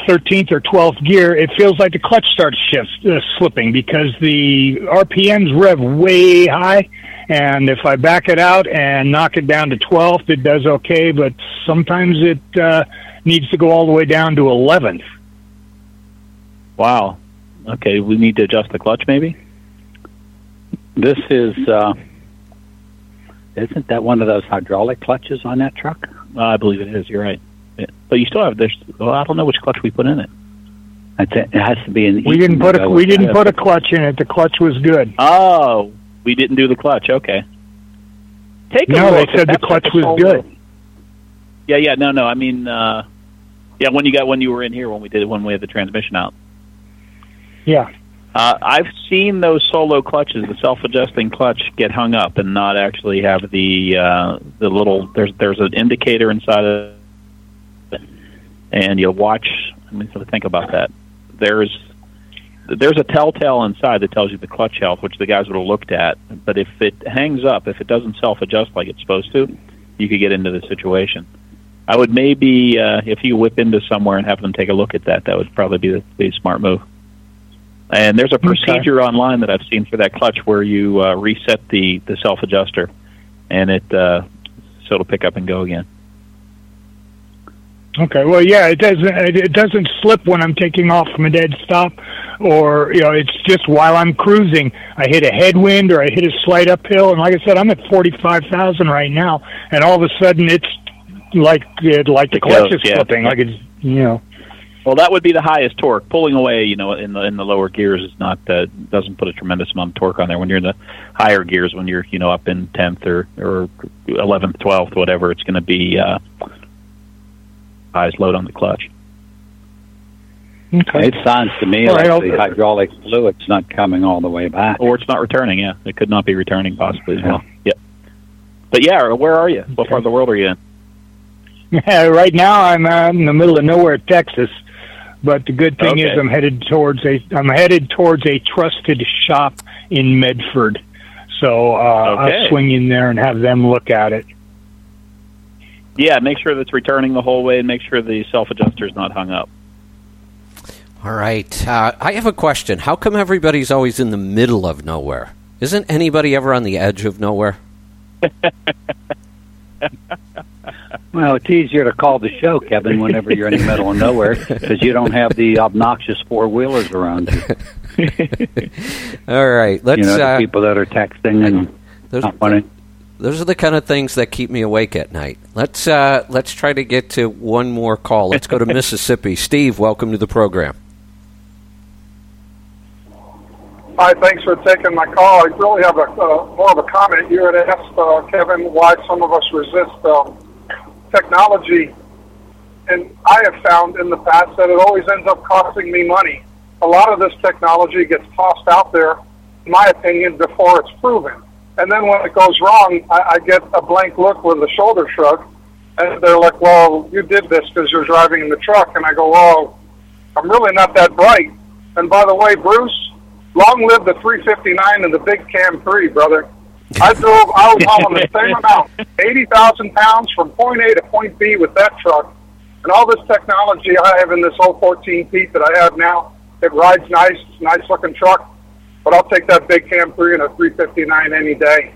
[SPEAKER 10] 13th or 12th gear, it feels like the clutch starts shift, uh, slipping because the RPMs rev way high. And if I back it out and knock it down to 12th, it does okay, but sometimes it uh, needs to go all the way down to 11th.
[SPEAKER 4] Wow. Okay, we need to adjust the clutch maybe.
[SPEAKER 3] This is, uh, isn't that one of those hydraulic clutches on that truck?
[SPEAKER 4] Uh, I believe it is. You're right. But you still have this. Well, I don't know which clutch we put in it.
[SPEAKER 3] It has to be an.
[SPEAKER 10] We didn't put a we didn't put a clutch in it. The clutch was good.
[SPEAKER 4] Oh, we didn't do the clutch. Okay. Take a
[SPEAKER 10] No,
[SPEAKER 4] look.
[SPEAKER 10] they said the clutch was good.
[SPEAKER 4] Yeah, yeah. No, no. I mean, uh, yeah. When you got when you were in here when we did it when we had the transmission out.
[SPEAKER 10] Yeah.
[SPEAKER 4] Uh, I've seen those solo clutches, the self-adjusting clutch, get hung up and not actually have the uh, the little. There's there's an indicator inside of it, and you watch. Let me sort of think about that. There's there's a telltale inside that tells you the clutch health, which the guys would have looked at. But if it hangs up, if it doesn't self-adjust like it's supposed to, you could get into the situation. I would maybe, uh, if you whip into somewhere and have them take a look at that, that would probably be the, the smart move. And there's a procedure online that I've seen for that clutch where you uh, reset the, the self adjuster, and it uh, so it'll pick up and go again.
[SPEAKER 10] Okay. Well, yeah, it doesn't it doesn't slip when I'm taking off from a dead stop, or you know, it's just while I'm cruising, I hit a headwind or I hit a slight uphill, and like I said, I'm at forty five thousand right now, and all of a sudden it's like it, like the clutch
[SPEAKER 4] goes,
[SPEAKER 10] is
[SPEAKER 4] yeah.
[SPEAKER 10] slipping, like it's you know.
[SPEAKER 4] Well, that would be the highest torque. Pulling away, you know, in the in the lower gears is not uh, doesn't put a tremendous amount of torque on there. When you're in the higher gears, when you're you know up in tenth or or eleventh, twelfth, whatever, it's going to be uh, highest load on the clutch.
[SPEAKER 10] Okay.
[SPEAKER 3] It sounds to me
[SPEAKER 10] All
[SPEAKER 3] like
[SPEAKER 10] right,
[SPEAKER 3] the hydraulic fluid's not coming all the way back.
[SPEAKER 4] Or it's not returning. Yeah, it could not be returning possibly as well. Yep. But yeah, where are you? What part of the world are you in?
[SPEAKER 10] right now, I'm uh, in the middle of nowhere, Texas. But the good thing is, I'm headed towards a I'm headed towards a trusted shop in Medford. So uh,
[SPEAKER 4] Okay.
[SPEAKER 10] I'll swing in there and have them look at it.
[SPEAKER 4] Yeah, make sure that's returning the whole way, and make sure the self adjuster is not hung up.
[SPEAKER 2] All right. Uh, I have a question. How come everybody's always in the middle of nowhere? Isn't anybody ever on the edge of nowhere?
[SPEAKER 3] Well, it's easier to call the show, Kevin, whenever you're in the middle of nowhere because you don't have the obnoxious four wheelers around you.
[SPEAKER 2] All right. Let's.
[SPEAKER 3] you know, the
[SPEAKER 2] uh,
[SPEAKER 3] people that are texting and
[SPEAKER 2] those,
[SPEAKER 3] not wanting.
[SPEAKER 2] Those are the kind of things that keep me awake at night. Let's uh, let's try to get to one more call. Let's go to Mississippi. Steve, welcome to the program.
[SPEAKER 11] Hi, thanks for taking my call. I really have a uh, more of a comment. You had asked uh, Kevin why some of us resist um, technology, and I have found in the past that it always ends up costing me money. A lot of this technology gets tossed out there, in my opinion, before it's proven. And then when it goes wrong, I, I get a blank look with a shoulder shrug, and they're like, "Well, you did this because you're driving in the truck," and I go, "Well, I'm really not that bright." And by the way, Bruce, long live the 359 and the big Cam 3, brother. I drove, I was hauling the same amount, 80,000 pounds from point A to point B with that truck. And all this technology I have in this 014 Pete that I have now, it rides nice, it's a nice looking truck. But I'll take that big Cam 3 and a 359 any day.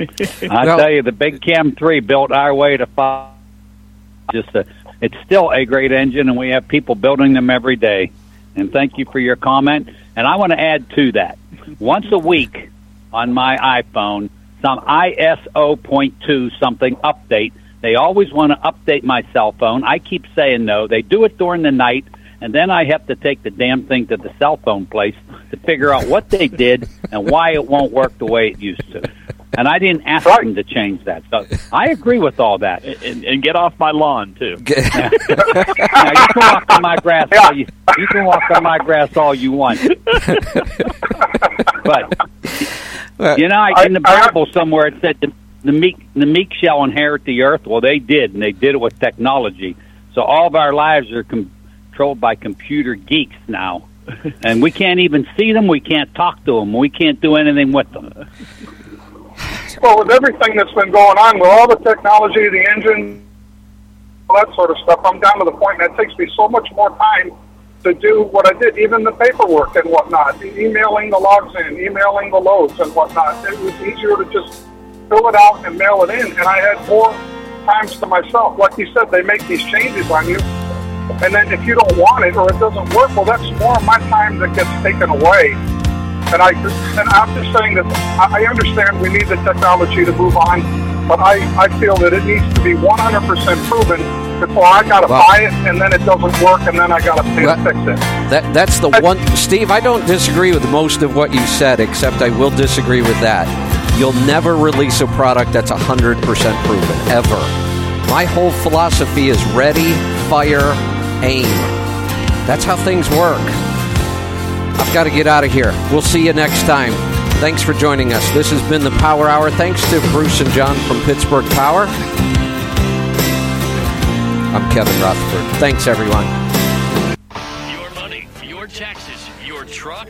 [SPEAKER 3] I tell you, the big Cam 3 built our way to five. Just a, it's still a great engine, and we have people building them every day and thank you for your comment. And I want to add to that. Once a week on my iPhone, some iOS point two something update. They always want to update my cell phone. I keep saying no. They do it during the night, and then I have to take the damn thing to the cell phone place to figure out what they did and why it won't work the way it used to. And I didn't ask right. them to change that. So I agree with all that.
[SPEAKER 4] And, and get off my lawn too.
[SPEAKER 3] now, you can walk on my grass. All you, you can walk on my grass all you want. but you know, I, in the Bible somewhere it said the, the meek the meek shall inherit the earth. Well, they did, and they did it with technology. So all of our lives are controlled by computer geeks now, and we can't even see them. We can't talk to them. We can't do anything with them.
[SPEAKER 11] Well, with everything that's been going on, with all the technology, the engine, all that sort of stuff, I'm down to the point that it takes me so much more time to do what I did, even the paperwork and whatnot, emailing the logs in, emailing the loads and whatnot. It was easier to just fill it out and mail it in, and I had more times to myself. Like you said, they make these changes on you, and then if you don't want it or it doesn't work, well, that's more of my time that gets taken away and I and I'm just saying that I understand we need the technology to move on, but I, I feel that it needs to be 100% proven before I got to well, buy it, and then it doesn't work, and then I got to pay well, to fix it.
[SPEAKER 2] That that's the one, Steve. I don't disagree with most of what you said, except I will disagree with that. You'll never release a product that's 100% proven ever. My whole philosophy is ready, fire, aim. That's how things work. I've got to get out of here. We'll see you next time. Thanks for joining us. This has been the Power Hour. Thanks to Bruce and John from Pittsburgh Power. I'm Kevin Rutherford. Thanks, everyone.
[SPEAKER 1] Your money, your taxes, your truck,